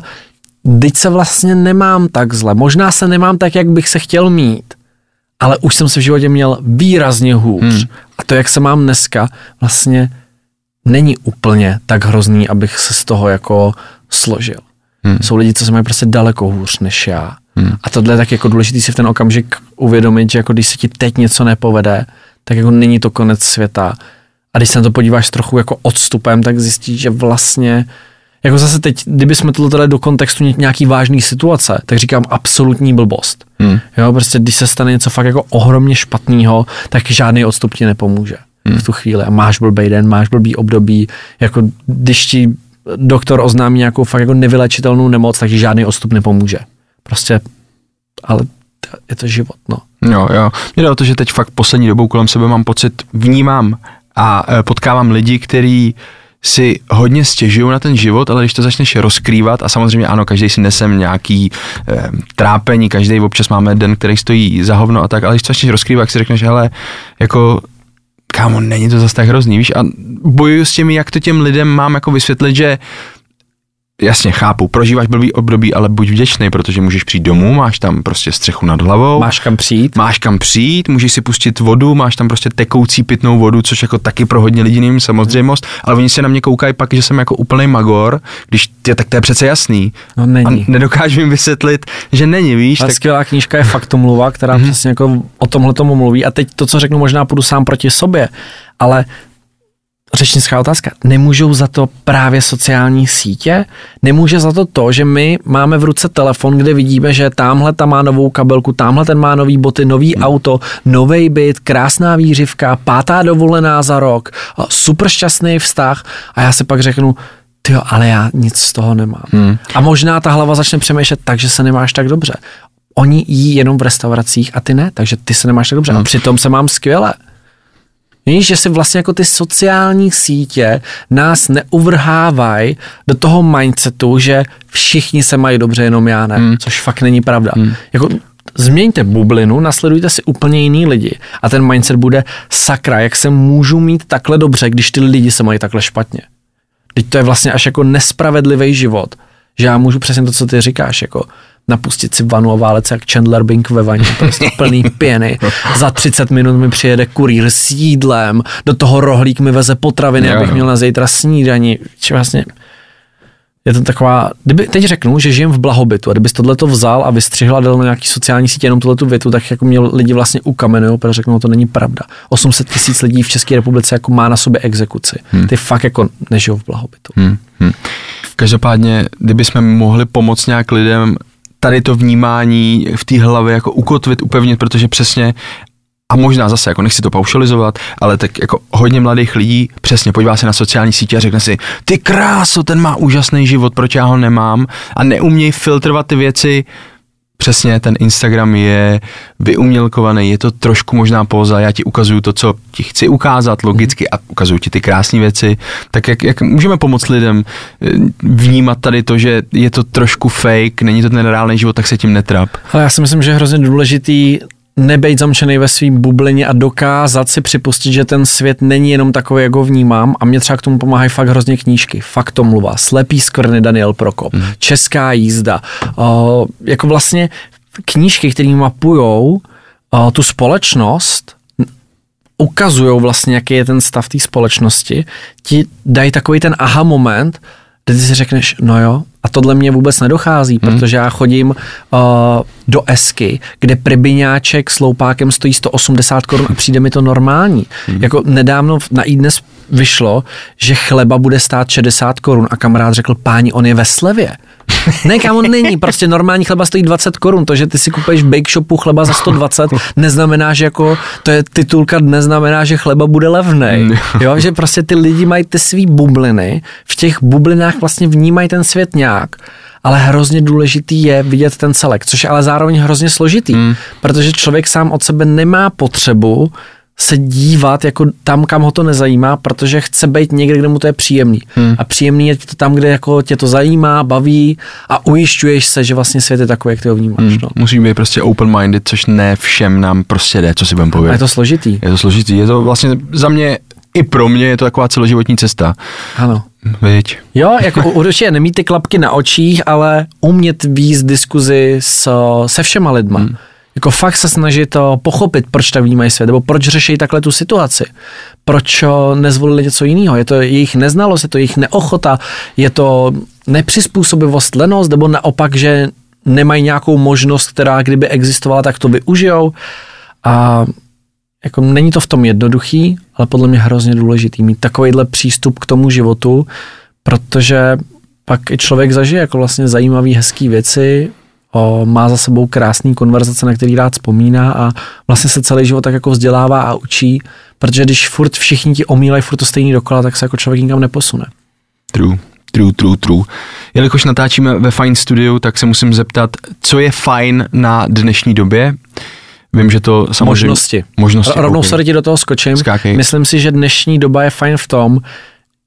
teď se vlastně nemám tak zle. Možná se nemám tak, jak bych se chtěl mít, ale už jsem se v životě měl výrazně hůř. Mm. A to, jak se mám dneska, vlastně není úplně tak hrozný, abych se z toho jako složil. Hmm. Jsou lidi, co se mají prostě daleko hůř než já. Hmm. A tohle je tak jako důležitý si v ten okamžik uvědomit, že jako když se ti teď něco nepovede, tak jako není to konec světa. A když se na to podíváš trochu jako odstupem, tak zjistíš, že vlastně jako zase teď, kdyby jsme tohle dali do kontextu ně- nějaký vážný situace, tak říkám absolutní blbost. Hmm. Jo, prostě když se stane něco fakt jako ohromně špatného, tak žádný odstup ti nepomůže hmm. v tu chvíli. A máš blbý den, máš blbý období, jako když ti doktor oznámí nějakou fakt jako nevylečitelnou nemoc, tak ti žádný odstup nepomůže. Prostě, ale je to život, no. Jo, jo. Mě jde o to, že teď fakt poslední dobou kolem sebe mám pocit, vnímám a e, potkávám lidi, kteří si hodně stěžují na ten život, ale když to začneš rozkrývat, a samozřejmě ano, každý si nesem nějaký e, trápení, každý občas máme den, který stojí za hovno a tak, ale když to začneš rozkrývat, tak si řekneš, hele, jako kámo, není to zase tak hrozný, víš, a bojuju s tím, jak to těm lidem mám jako vysvětlit, že Jasně, chápu, prožíváš blbý období, ale buď vděčný, protože můžeš přijít domů, máš tam prostě střechu nad hlavou. Máš kam přijít? Máš kam přijít, můžeš si pustit vodu, máš tam prostě tekoucí pitnou vodu, což jako taky pro hodně lidí není samozřejmost, ale oni se na mě koukají pak, že jsem jako úplný magor, když je, tak to je přece jasný. No není. A nedokážu jim vysvětlit, že není, víš, Ta tak skvělá knížka je Faktomluva, která mm-hmm. přesně jako o tomhle tomu mluví. A teď to, co řeknu, možná půjdu sám proti sobě, ale řečnická otázka. Nemůžou za to právě sociální sítě? Nemůže za to to, že my máme v ruce telefon, kde vidíme, že tamhle ta má novou kabelku, tamhle ten má nový boty, nový hmm. auto, nový byt, krásná výřivka, pátá dovolená za rok, super šťastný vztah a já si pak řeknu, ty ale já nic z toho nemám. Hmm. A možná ta hlava začne přemýšlet tak, že se nemáš tak dobře. Oni jí jenom v restauracích a ty ne, takže ty se nemáš tak dobře. Hmm. A přitom se mám skvěle. Víš, že si vlastně jako ty sociální sítě nás neuvrhávají do toho mindsetu, že všichni se mají dobře, jenom já ne, hmm. což fakt není pravda. Hmm. Jako, změňte bublinu, nasledujte si úplně jiný lidi a ten mindset bude sakra, jak se můžu mít takhle dobře, když ty lidi se mají takhle špatně. Teď to je vlastně až jako nespravedlivý život, že já můžu přesně to, co ty říkáš, jako napustit si vanu a válet se jak Chandler Bing ve vaně, prostě plný pěny. Za 30 minut mi přijede kurýr s jídlem, do toho rohlík mi veze potraviny, Jo, abych měl na zítra snídaní. Či vlastně je to taková, kdyby, teď řeknu, že žijem v blahobytu a kdybys tohleto vzal a vystřihl a dal na nějaký sociální sítě jenom tuhle větu, tak jako mě lidi vlastně ukamenují, protože řeknou, to není pravda. 800 tisíc lidí v České republice jako má na sobě exekuci. Hmm. Ty fakt jako nežijou v blahobytu. Hmm, hmm. Každopádně, kdybychom mohli pomoct nějak lidem tady to vnímání v té hlavě jako ukotvit, upevnit, protože přesně a možná zase, jako nechci to paušalizovat, ale tak jako hodně mladých lidí přesně podívá se na sociální sítě a řekne si, ty kráso, ten má úžasný život, proč já ho nemám? A neumějí filtrovat ty věci, přesně ten Instagram je vyumělkovaný, je to trošku možná póza, já ti ukazuju to, co ti chci ukázat logicky a ukazuju ti ty krásné věci, tak jak, jak můžeme pomoct lidem eh, vnímat tady to, že je to trošku fake, není to ten reálný život, tak se tím netrap. Ale já si myslím, že je hrozně důležitý nebejt zamčený ve svým bublině a dokázat si připustit, že ten svět není jenom takový, jak ho vnímám a mě třeba k tomu pomáhají fakt hrozně knížky. Fakt to mluva, Slepý skvrny Daniel Prokop, hmm. Česká jízda, uh, jako vlastně knížky, které mapujou uh, tu společnost, ukazují vlastně, jaký je ten stav té společnosti, ti dají takový ten aha moment, kde ty si řekneš, no jo, a tohle mě vůbec nedochází, hmm. protože já chodím uh, do Esky, kde pribiňáček s loupákem stojí 180 korun a přijde mi to normální. Hmm. Jako nedávno na dnes vyšlo, že chleba bude stát 60 korun a kamarád řekl, páni, on je ve slevě. Ne, kámo, není. Prostě normální chleba stojí 20 korun. To, že ty si kupuješ v bake shopu chleba za 120, neznamená, že jako, to je titulka, neznamená, že chleba bude levný. Jo, že prostě ty lidi mají ty svý bubliny, v těch bublinách vlastně vnímají ten svět nějak ale hrozně důležitý je vidět ten celek, což je ale zároveň hrozně složitý, hmm. protože člověk sám od sebe nemá potřebu se dívat jako tam, kam ho to nezajímá, protože chce být někde, kde mu to je příjemný. Hmm. A příjemný je to tam, kde jako tě to zajímá, baví a ujišťuješ se, že vlastně svět je takový, jak ty ho vnímáš. Hmm. No. Musí být prostě open-minded, což ne všem nám prostě jde, co si budeme povědět. A je to složitý. Je to složitý. Je to vlastně za mě i pro mě je to taková celoživotní cesta. Ano. Víď. Jo, jako určitě nemít ty klapky na očích, ale umět víc diskuzi s, se všema lidma. Hmm jako fakt se snažit to pochopit, proč tak vnímají svět, nebo proč řeší takhle tu situaci. Proč nezvolili něco jiného. Je to jejich neznalost, je to jejich neochota, je to nepřizpůsobivost, lenost, nebo naopak, že nemají nějakou možnost, která kdyby existovala, tak to využijou. A jako není to v tom jednoduchý, ale podle mě hrozně důležitý mít takovýhle přístup k tomu životu, protože pak i člověk zažije jako vlastně zajímavé, hezké věci, o, má za sebou krásný konverzace, na který rád vzpomíná a vlastně se celý život tak jako vzdělává a učí, protože když furt všichni ti omílají furt to stejný dokola, tak se jako člověk nikam neposune. True. True, true, true. Jelikož natáčíme ve Fine Studiu, tak se musím zeptat, co je fajn na dnešní době? Vím, že to samozřejmě... Možnosti. Možnosti. Rovnou sorry ti do toho skočím. Skákej. Myslím si, že dnešní doba je fajn v tom,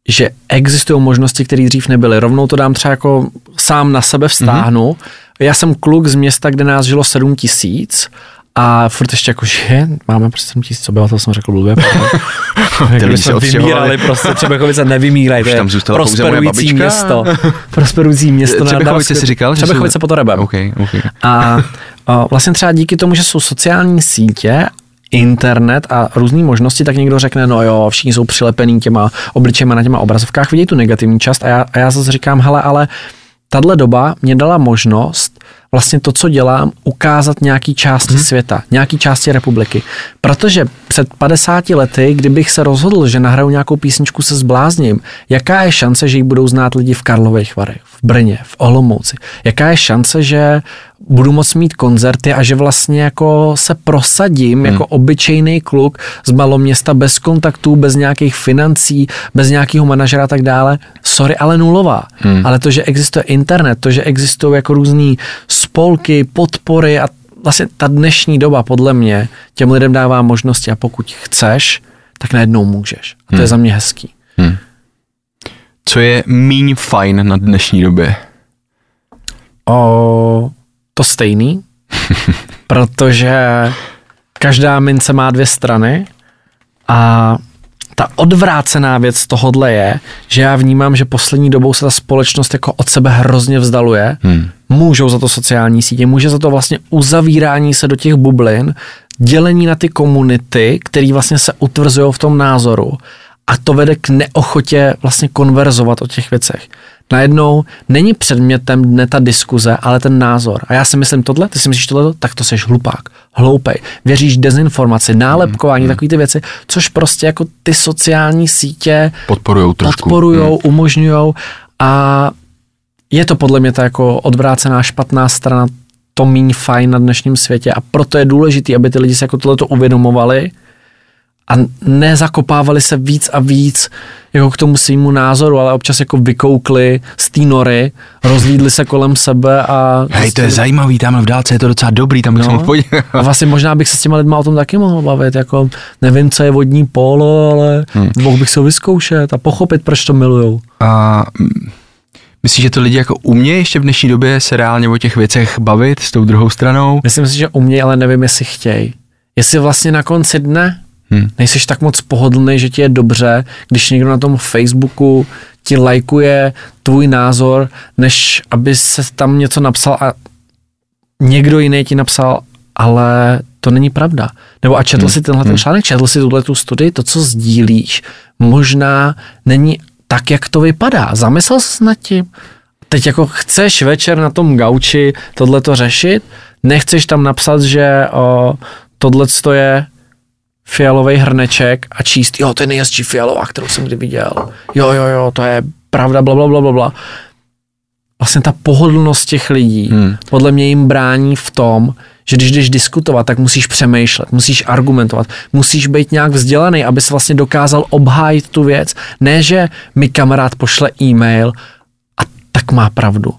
že existují možnosti, které dřív nebyly. Rovnou to dám třeba jako sám na sebe vstáhnu. Mm-hmm. Já jsem kluk z města, kde nás žilo 7 tisíc a furt ještě jako, že máme prostě 7 tisíc obyvatel, jsem řekl blbě. Kdyby jsme vymírali, prostě Třebechovice nevymírají, to je prosperující město. prosperující město. Třebechovice si říkal? Třebechovice pod Orebem. Okay, okay. A, a vlastně třeba díky tomu, že jsou sociální sítě internet a různé možnosti, tak někdo řekne, no jo, všichni jsou přilepený těma obličejma na těma obrazovkách, vidí tu negativní část a já, a já zase říkám, hele, ale tahle doba mě dala možnost vlastně to, co dělám, ukázat nějaký části hmm. světa, nějaký části republiky. Protože před 50 lety, kdybych se rozhodl, že nahraju nějakou písničku se zblázním, jaká je šance, že ji budou znát lidi v Karlových Varech, v Brně, v Olomouci? Jaká je šance, že budu moct mít koncerty a že vlastně jako se prosadím hmm. jako obyčejný kluk z maloměsta bez kontaktů, bez nějakých financí, bez nějakého manažera a tak dále. Sorry, ale nulová. Hmm. Ale to, že existuje internet, to, že existují jako různý spolky, podpory a vlastně ta dnešní doba podle mě těm lidem dává možnosti a pokud chceš, tak najednou můžeš. A to hmm. je za mě hezký. Hmm. Co je míň fajn na dnešní době? O, to stejný, protože každá mince má dvě strany a ta odvrácená věc tohodle je, že já vnímám, že poslední dobou se ta společnost jako od sebe hrozně vzdaluje. Hmm. Můžou za to sociální sítě, může za to vlastně uzavírání se do těch bublin, dělení na ty komunity, které vlastně se utvrzují v tom názoru A to vede k neochotě vlastně konverzovat o těch věcech. Najednou není předmětem dne ta diskuze, ale ten názor. A já si myslím tohle, ty si myslíš tohle, tak to seš hlupák, hloupej. Věříš dezinformaci, nálepkování, takové ty věci, což prostě jako ty sociální sítě Podporujou podporujou, Hmm. umožňujou a je to podle mě ta jako odvrácená špatná strana to míň fajn na dnešním světě a proto je důležité, aby ty lidi se jako tohleto uvědomovali a nezakopávali se víc a víc jako k tomu svýmu názoru, ale občas jako vykoukli z té nory, rozlídli se kolem sebe a... Hej, to je zajímavý, tamhle v dálce je to docela dobrý, tam bych No. se mohl podívat. A vlastně možná bych se s těma lidma o tom taky mohl bavit, jako nevím, co je vodní polo, ale hmm. mohl bych se ho vyzkoušet a pochopit, proč to milujou. A mm, myslíš, že to lidi jako umějí ještě v dnešní době se reálně o těch věcech bavit s tou druhou stranou? Myslím si, že umějí, ale nevím, jestli chtějí. Jestli vlastně na konci dne Hmm. nejseš tak moc pohodlný, že ti je dobře, když někdo na tom Facebooku ti lajkuje tvůj názor, než aby se tam něco napsal a někdo jiný ti napsal, ale to není pravda. Nebo a četl Hmm. si tenhle ten článek, četl si tuhle tu studii, to, co sdílíš, možná není tak, jak to vypadá. Zamyslel jsi nad tím? Teď jako chceš večer na tom gauči tohle to řešit, nechceš tam napsat, že o, tohle je fialový hrneček a číst, jo, to je nejhezčí fialová, kterou jsem kdy viděl. Jo, jo, jo, to je pravda, bla, bla, bla, bla, bla. Vlastně ta pohodlnost těch lidí Hmm. podle mě jim brání v tom, že když jdeš diskutovat, tak musíš přemýšlet, musíš argumentovat, musíš být nějak vzdělaný, abys vlastně dokázal obhájit tu věc. Ne, že mi kamarád pošle e-mail a tak má pravdu.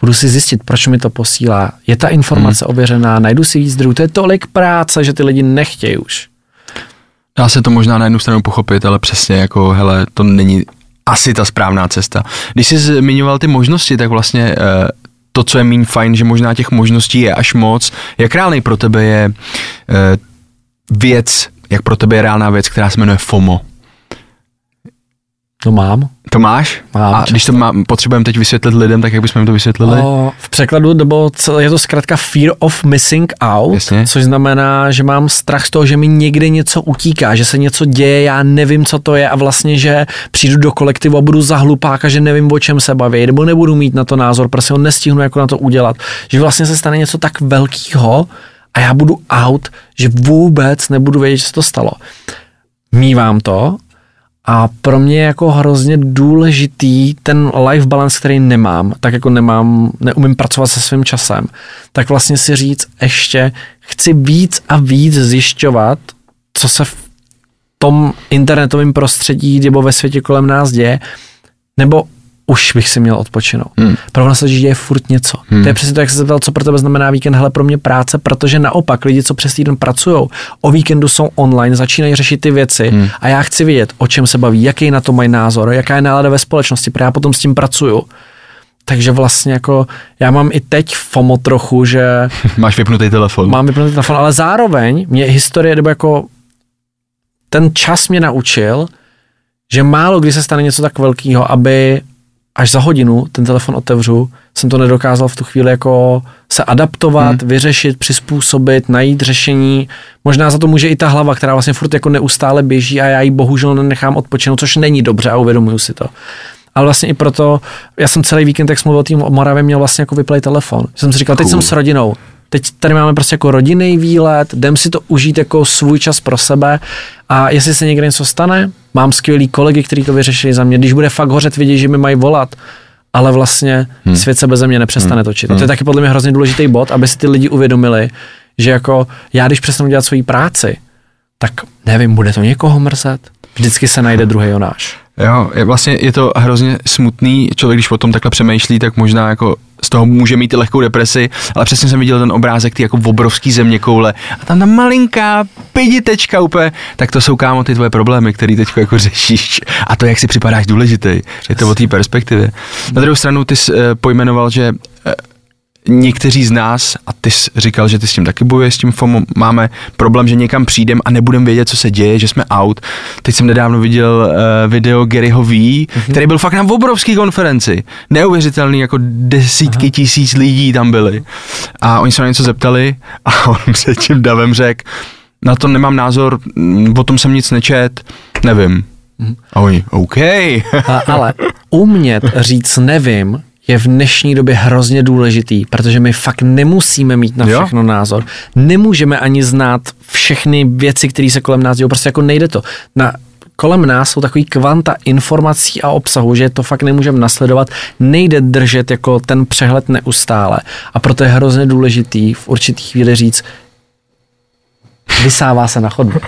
Budu si zjistit, proč mi to posílá. Je ta informace hmm. ověřená, najdu si víc zdrojů. To je tolik práce, že ty lidi nechtějí už. Dá se to možná na jednu stranu pochopit, ale přesně jako, hele, to není asi ta správná cesta. Když jsi zmiňoval ty možnosti, tak vlastně eh, to, co je méně fajn, že možná těch možností je až moc. Jak reálný pro tebe je eh, věc, jak pro tebe je reálná věc, která se jmenuje FOMO? To mám. To máš? Mám, A když to má, potřebujeme teď vysvětlit lidem, tak jak bychom jim to vysvětlili? O, v překladu nebo je to zkrátka fear of missing out, Jasně. což znamená, že mám strach z toho, že mi někde něco utíká, že se něco děje, já nevím, co to je a vlastně, že přijdu do kolektivu a budu za hlupáka, že nevím, o čem se baví, nebo nebudu mít na to názor, prostě ho nestihnu jako na to udělat. Že vlastně se stane něco tak velkého a já budu out, že vůbec nebudu vědět, že se to stalo. Mívám to, a pro mě je jako hrozně důležitý ten life balance, který nemám, tak jako nemám, neumím pracovat se svým časem, tak vlastně si říct ještě, chci víc a víc zjišťovat, co se v tom internetovém prostředí nebo ve světě kolem nás děje, nebo už bych si měl odpočinout. Hmm. Pro nás se děje furt něco. Hmm. To je přesně to, jak se zeptal, co pro tebe znamená víkend. Hele, pro mě práce, protože naopak lidi, co přes týden pracují, o víkendu jsou online, začínají řešit ty věci hmm. a já chci vědět, o čem se baví, jaký na to mají názor, jaká je nálada ve společnosti, protože já potom s tím pracuju. Takže vlastně jako já mám i teď FOMO trochu, že Máš vypnutý telefon. mám vypnutý telefon, ale zároveň mě historie, nebo jako ten čas mě naučil, že málo kdy se stane něco tak velkého, aby až za hodinu ten telefon otevřu, jsem to nedokázal v tu chvíli jako se adaptovat, hmm. vyřešit, přizpůsobit, najít řešení. Možná za to může i ta hlava, která vlastně furt jako neustále běží a já ji bohužel nenechám odpočinout, což není dobře a uvědomuju si to. Ale vlastně i proto, já jsem celý víkend, jak jsme mluvil o Moravě, měl vlastně jako vyplay telefon. Jsem si říkal, teď jsem s rodinou, teď tady máme prostě jako rodinný výlet, jdem si to užít jako svůj čas pro sebe a jestli se někde něco stane, mám skvělý kolegy, kteří to vyřešili za mě. Když bude fakt hořet, vidí, že mi mají volat, ale vlastně hmm. svět se bez mě nepřestane hmm. točit. A to je taky podle mě hrozně důležitý bod, aby si ty lidi uvědomili, že jako já, když přestanu dělat svoji práci, tak nevím, bude to někoho mrzet. Vždycky se najde druhý Jonáš. Jo, je, vlastně je to hrozně smutný, člověk, když o tom takhle přemýšlí, tak možná jako z toho může mít i lehkou depresi, ale přesně jsem viděl ten obrázek, ty jako obrovský země koule a tam ta malinká piditečka úplně, tak to jsou kámo ty tvoje problémy, který teď jako řešíš. A to, jak si připadáš důležitý, je to o té perspektivě. Na druhou stranu ty jsi eh, pojmenoval, že eh, někteří z nás, a ty jsi říkal, že ty s tím taky bojuješ, s tím FOMO, máme problém, že někam přijdem a nebudeme vědět, co se děje, že jsme out. Teď jsem nedávno viděl uh, video Garyho V, mm-hmm. který byl fakt na obrovské konferenci. Neuvěřitelný, jako desítky Aha. tisíc lidí tam byli. A oni se na něco zeptali a on před tím davem řekl, na to nemám názor, mm, o tom jsem nic nečet, nevím. A oni, OK. A, ale umět říct nevím je v dnešní době hrozně důležitý, protože my fakt nemusíme mít na Jo. všechno názor. Nemůžeme ani znát všechny věci, které se kolem nás dějí. Prostě jako nejde to. Na, kolem nás jsou takový kvanta informací a obsahu, že to fakt nemůžeme nasledovat. Nejde držet jako ten přehled neustále. A proto je hrozně důležitý v určitých chvíli říct, vysává se na chodbu.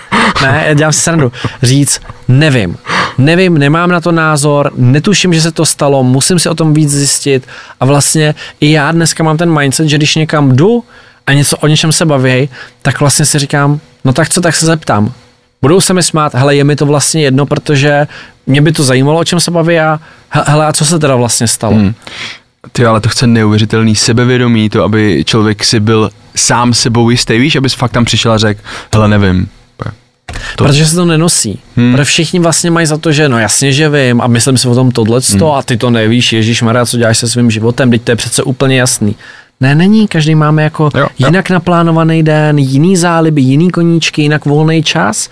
Ne, dělám si srandu. Říct, nevím. Nevím, nemám na to názor, netuším, že se to stalo, musím si o tom víc zjistit a vlastně i já dneska mám ten mindset, že když někam jdu a něco o něčem se baví, tak vlastně si říkám, no tak co, tak se zeptám. Budou se mi smát, hele, je mi to vlastně jedno, protože mě by to zajímalo, o čem se baví a he- hele, a co se teda vlastně stalo? Hmm. Ty ale to chce neuvěřitelný sebevědomí, to, aby člověk si byl sám sebou jistý, víš, abys fakt tam přišel a řekl, hele, nevím. To... Protože se to nenosí. Hmm. Protože všichni vlastně mají za to, že no jasně, že vím a myslím si o tom tohle hmm. a ty to nevíš, Ježíš Maria, co děláš se svým životem, teď to je přece úplně jasný. Ne, není, každý máme jako Jo, jo, jo. jinak naplánovaný den, jiný záliby, jiný koníčky, jinak volný čas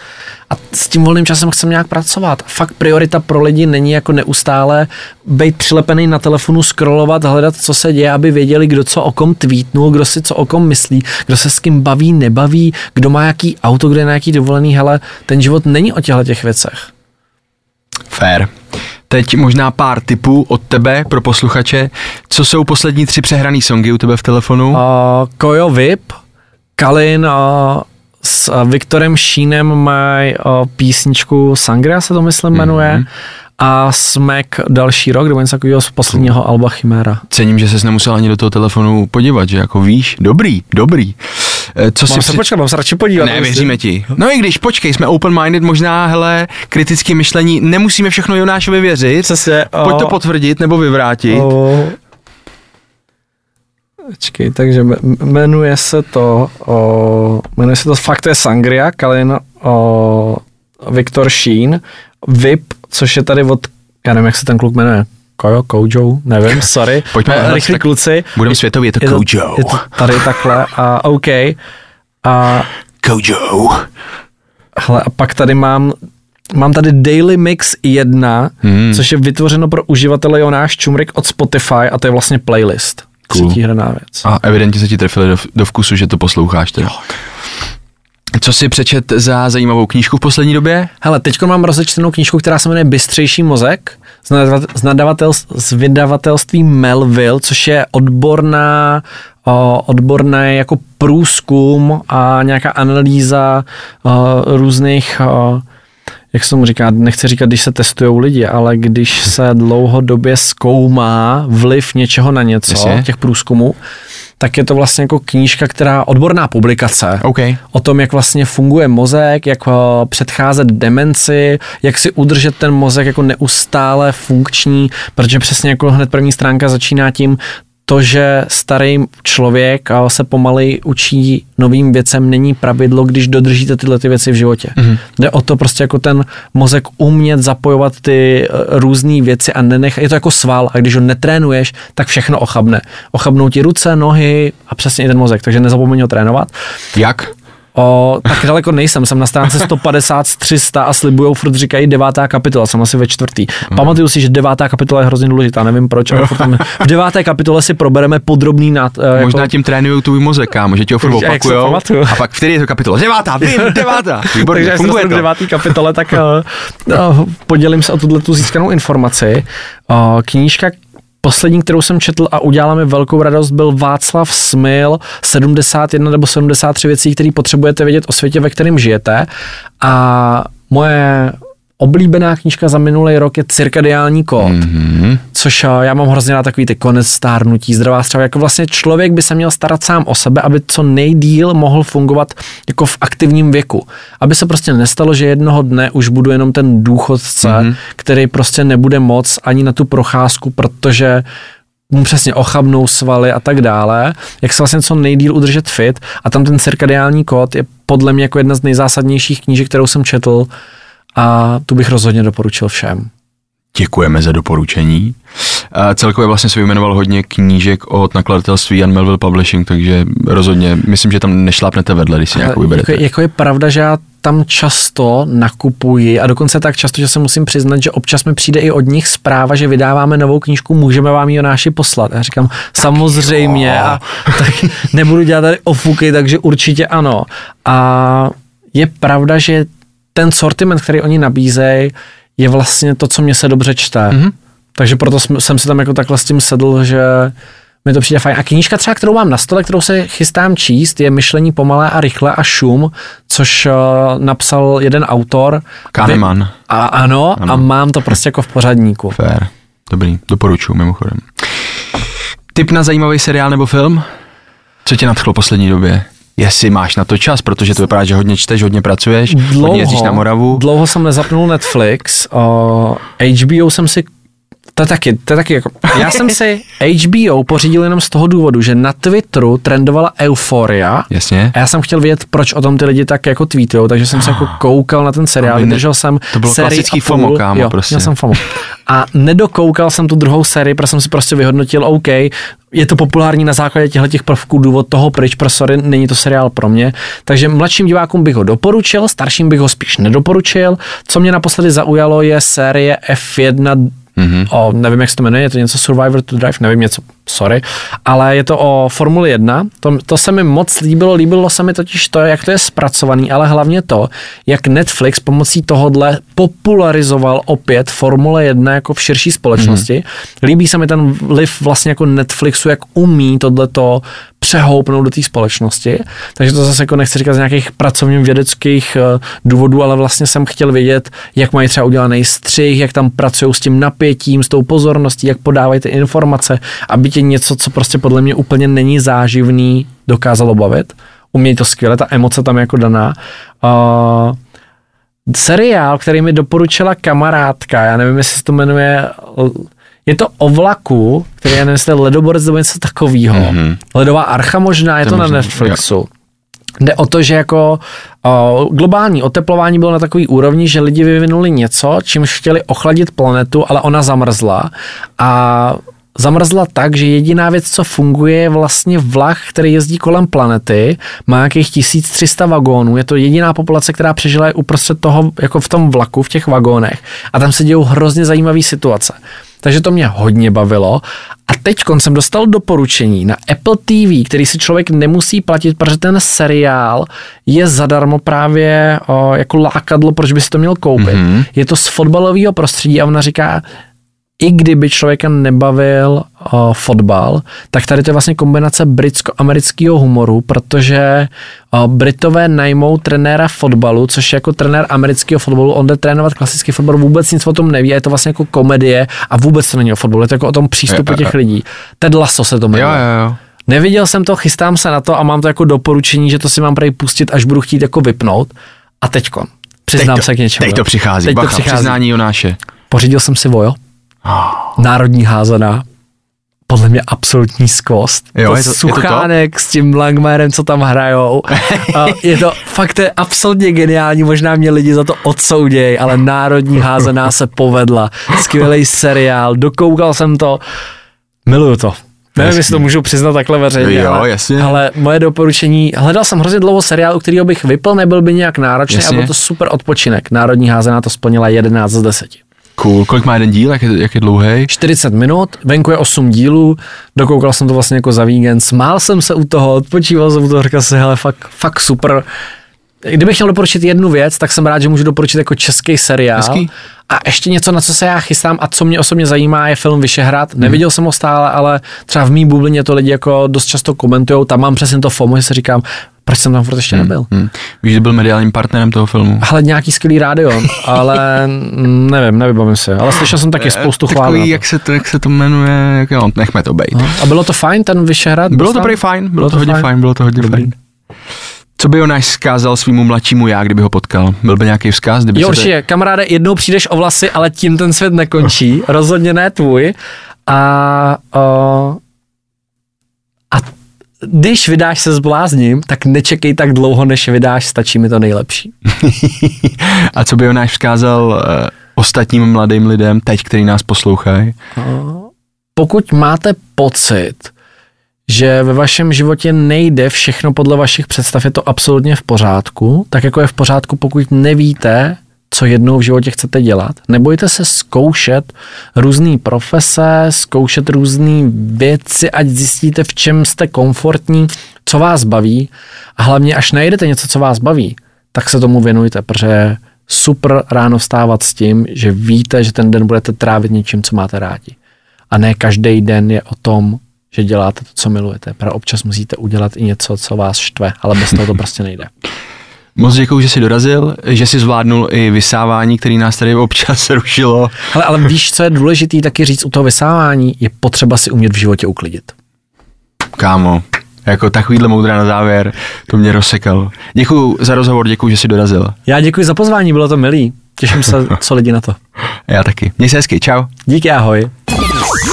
a s tím volným časem chceme nějak pracovat. Fakt priorita pro lidi není jako neustále být přilepený na telefonu, scrollovat, hledat, co se děje, aby věděli, kdo co o kom tweetnul, kdo si co o kom myslí, kdo se s kým baví, nebaví, kdo má jaký auto, kde je na jaký dovolený, hele, ten život není o těchto těch věcech. Fair. Teď možná pár tipů od tebe pro posluchače. Co jsou poslední tři přehraný songy u tebe v telefonu? Uh, Kojo Vip, Kalin uh, s uh, Viktorem Šínem mají uh, písničku Sangria se to myslím jmenuje mm-hmm. A Smek další rok, nebo něco takového z posledního Alba Chimera. Cením, že ses nemusel ani do toho telefonu podívat, že jako víš, dobrý, dobrý. Eh, Co si Mám se při- počkat, mám se radši podívat. Ne, věříme ti. No i když, počkej, jsme open-minded, možná, hele, kritické myšlení, nemusíme všechno Jonášovi věřit. Přesně, Pojď to o- potvrdit nebo vyvrátit. O... Počkej, takže jme- jmenuje se to, o, jmenuje se to, fakt to je Sangria, Kalin, o, Viktor Sheen, VIP, což je tady od, já nevím, jak se ten kluk jmenuje, Kojo, Kojo, nevím, sorry. Pojďme, hele, rychlí tak kluci. budem světový, je to Kojo. Je to tady takhle a OK. A Kojo. Hele, a pak tady mám Mám tady Daily Mix 1, hmm. což je vytvořeno pro uživatele Jonáš Čumrik od Spotify a to je vlastně playlist. Cool. Třetí hraná věc. A evidentně se ti trefili do, do vkusu, že to posloucháš teda. Co jsi přečet za zajímavou knížku v poslední době? Hele, teď mám rozečtenou knížku, která se jmenuje Bystřejší mozek z, nadavatel, z, vydavatelství Melville, což je odborná, o, odborný jako průzkum a nějaká analýza různých jak se tomu říká, nechci říkat, když se testují lidi, ale když se dlouhodobě zkoumá vliv něčeho na něco, Jasně. těch průzkumů, tak je to vlastně jako knížka, která, odborná publikace, OK. o tom, jak vlastně funguje mozek, jak eh, předcházet demenci, jak si udržet ten mozek jako neustále funkční, protože přesně jako hned první stránka začíná tím, to, že starý člověk a se pomalej učí novým věcem, není pravidlo, když dodržíte tyhle ty věci v životě. Mm-hmm. Jde o to prostě jako ten mozek umět zapojovat ty různé věci a nenech, je to jako sval a když ho netrénuješ, tak všechno ochabne. Ochabnou ti ruce, nohy a přesně i ten mozek, takže nezapomeň ho trénovat. Jak? O, tak daleko nejsem, jsem na stránce 150 z 300 a slibujou, furt říkají devátá kapitola, jsem asi ve čtvrtý. Hmm. Pamatuju si, že devátá kapitola je hrozně důležitá, nevím proč, ale furt tam, v deváté kapitole si probereme podrobný nad, uh, Možná jako, tím trénují tvůj mozek, kámo, že ti ho furt opakujou. A pak v který je to kapitola? Devátá, vím, devátá. Výborně, takže funguje to. devátý kapitole, tak uh, uh, podělím se o tuhle tu získanou informaci. Uh, knížka Poslední, kterou jsem četl a udělala mi velkou radost, byl Václav Smil, 71 nebo 73 věcí, které potřebujete vědět o světě, ve kterém žijete. A moje oblíbená knížka za minulý rok je Cirkadiální kód, mm-hmm. což eh, já mám hrozně rád takový ty konec stárnutí, zdravá strava, jako vlastně člověk by se měl starat sám o sebe, aby co nejdíl mohl fungovat jako v aktivním věku. Aby se prostě nestalo, že jednoho dne už budu jenom ten důchodce, mm-hmm. který prostě nebude moc ani na tu procházku, protože mu přesně ochabnou svaly a tak dále, jak se vlastně co nejdíl udržet fit a tam ten cirkadiální kód je podle mě jako jedna z nejzásadnějších knížek, kterou jsem četl a tu bych rozhodně doporučil všem. Děkujeme za doporučení. A celkově vlastně se vyjmenoval hodně knížek od nakladatelství Jan Melville Publishing, takže rozhodně myslím, že tam nešlápnete vedle, když si nějakou jako, vyberete. jako je pravda, že já tam často nakupuji a dokonce tak často, že se musím přiznat, že občas mi přijde i od nich zpráva, že vydáváme novou knížku, můžeme vám ji Jonáši poslat. A já říkám, samozřejmě a tak nebudu dělat tady ofuky, takže určitě ano. A je pravda, že ten sortiment, který oni nabízejí, je vlastně to, co mě se dobře čte. Mm-hmm. Takže proto jsem, jsem si tam jako takhle s tím sedl, že mi to přijde fajn. A knížka třeba, kterou mám na stole, kterou se chystám číst, je Myšlení pomalé a rychle a šum, což uh, napsal jeden autor. Kahneman. A ano, ano, a mám to prostě jako v pořadníku. Fair. Dobrý, doporučuji mimochodem. Tip na zajímavý seriál nebo film? Co tě nadchlo poslední době? Jestli máš na to čas, protože to vypadá, že hodně čteš, hodně pracuješ, dlouho, hodně jezdíš na Moravu. Dlouho jsem nezapnul Netflix, uh, HBO jsem si to taky, to taky jako, já jsem si HBO pořídil jenom z toho důvodu, že na Twitteru trendovala euforia. Jasně. A já jsem chtěl vědět, proč o tom ty lidi tak jako tweetujou, takže jsem se jako koukal na ten seriál, ne- vydržel jsem to bylo sérii klasický a půl, FOMO, kámo, jo, prostě. měl jsem FOMO. A nedokoukal jsem tu druhou sérii, protože jsem si prostě vyhodnotil, OK, je to populární na základě těchto těch prvků, důvod toho pryč, pro sorry, není to seriál pro mě. Takže mladším divákům bych ho doporučil, starším bych ho spíš nedoporučil. Co mě naposledy zaujalo je série F1 Mm-hmm. O, nevím, jak se to jmenuje, je to něco Survivor to Drive, nevím něco, sorry, ale je to o Formuli 1, to, to se mi moc líbilo, líbilo se mi totiž to, jak to je zpracovaný, ale hlavně to, jak Netflix pomocí tohodle popularizoval opět Formule 1 jako v širší společnosti. Mm-hmm. Líbí se mi ten vliv vlastně jako Netflixu, jak umí tohleto přehoupnout do té společnosti. Takže to zase jako nechci říkat z nějakých pracovně vědeckých uh, důvodů, ale vlastně jsem chtěl vědět, jak mají třeba udělaný střih, jak tam pracují s tím napětím, s tou pozorností, jak podávají ty informace, aby tě něco, co prostě podle mě úplně není záživný, dokázalo bavit. Umějí to skvěle, ta emoce tam je jako daná. Uh, seriál, který mi doporučila kamarádka, já nevím, jestli se to jmenuje je to o vlaku, který já nevím, jestli je ledoborec nebo něco takového. Mm-hmm. Ledová archa možná, je to, to na Netflixu. Jo. Jde o to, že jako o, globální oteplování bylo na takový úrovni, že lidi vyvinuli něco, čímž chtěli ochladit planetu, ale ona zamrzla a zamrzla tak, že jediná věc, co funguje, je vlastně vlak, který jezdí kolem planety, má nějakých 1300 vagónů, je to jediná populace, která přežila je uprostřed toho, jako v tom vlaku, v těch vagónech a tam se dějou hrozně zajímavé situace. Takže to mě hodně bavilo. A teď jsem dostal doporučení na Apple TV, který si člověk nemusí platit, protože ten seriál je zadarmo právě o, jako lákadlo, proč by si to měl koupit. Mm-hmm. Je to z fotbalového prostředí a ona říká, i kdyby člověka nebavil uh, fotbal, tak tady to je vlastně kombinace britsko-amerického humoru, protože uh, Britové najmou trenéra fotbalu, což je jako trenér amerického fotbalu, on jde trénovat klasický fotbal, vůbec nic o tom neví, je to vlastně jako komedie a vůbec to není o fotbalu, je to jako o tom přístupu těch lidí. Ted Lasso se to jmenuje. Jo, jo, jo. Neviděl jsem to, chystám se na to a mám to jako doporučení, že to si mám prej pustit, až budu chtít jako vypnout. A teďko, přiznám teď to, se k něčemu. Teď to přichází, teď bacha, to přichází. přiznání Jonáše. Pořídil jsem si Vojo. Národní házená. Podle mě absolutní skvost. Jo, to je to, Suchánek je to s tím Langmerem, co tam hrajou. A je to fakt to je absolutně geniální, možná mě lidi za to odsoudějí, ale Národní házená se povedla. Skvělý seriál, dokoukal jsem to. Miluju to. Nevím, jestli to můžu přiznat takhle veřejně, jo, ale, jasně. ale moje doporučení, hledal jsem hrozně dlouho seriál, u kterého bych vypl, nebyl by nějak náročný jasně. a byl to super odpočinek. Národní házená to splnila 11 z 10. Cool. Kolik má jeden díl, jak je, jak je dlouhý? 40 minut, venku je 8 dílů, dokoukal jsem to vlastně jako za víkend, smál jsem se u toho, odpočíval jsem u toho, říkal si, hele, fakt, fakt super. Kdybych měl doporučit jednu věc, tak jsem rád, že můžu doporučit jako český seriál. Hezký. A ještě něco, na co se já chystám a co mě osobně zajímá, je film Vyšehrad. Neviděl jsem ho stále, ale třeba v mý bublině to lidi jako dost často komentují. Tam mám přesně to FOMO, že si říkám, proč jsem tam furt ještě nebyl. Hmm. Víš, že byl mediálním partnerem toho filmu? Ale nějaký skvělý rádio, ale nevím, nevybavím se. Ale slyšel jsem taky spoustu chvál. Takový, to. jak se to, jak se to jmenuje, jak, no, nechme to být. No. A bylo to fajn, ten Vyšehrad? Bylo to prý fajn, bylo to hodně fajn, bylo to hodně Dobrý. fajn. Co by Jonáš vzkázal svýmu mladšímu já, kdyby ho potkal? Byl by nějaký vzkaz? Kdyby Jo, se te- určitě, kamaráde, jednou přijdeš o vlasy, ale tím ten svět nekončí, rozhodně ne tvůj. A, a když vydáš se s blázním, tak nečekej tak dlouho, než vydáš, stačí mi to nejlepší. A co by Jonáš vzkázal uh, ostatním mladým lidem, teď, který nás poslouchají? Pokud máte pocit, že ve vašem životě nejde všechno podle vašich představ, je to absolutně v pořádku, tak jako je v pořádku, pokud nevíte, co jednou v životě chcete dělat. Nebojte se zkoušet různé profese, zkoušet různé věci, ať zjistíte, v čem jste komfortní, co vás baví a hlavně, až najdete něco, co vás baví, tak se tomu věnujte, protože super ráno vstávat s tím, že víte, že ten den budete trávit něčím, co máte rádi. A ne každý den je o tom, že děláte to, co milujete. Pro občas musíte udělat i něco, co vás štve, ale bez toho to prostě nejde. Moc děkuji, že jsi dorazil, že jsi zvládnul i vysávání, který nás tady občas rušilo. Ale, ale víš, co je důležitý taky říct u toho vysávání, je potřeba si umět v životě uklidit. Kámo, jako takovýhle moudra na závěr, to mě rozsekal. Děkuji za rozhovor, děkuji, že jsi dorazil. Já děkuji za pozvání, bylo to milý. Těším se, co lidi na to. Já taky. Měj se hezky, čau. Díky, ahoj.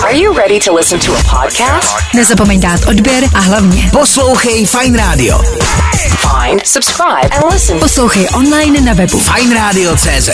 Are you ready to listen to a podcast? Nezapomeň dát odběr a hlavně Poslouchej Fine Radio. Find, subscribe, and listen poslouchej online na webu Fine Radio CZ.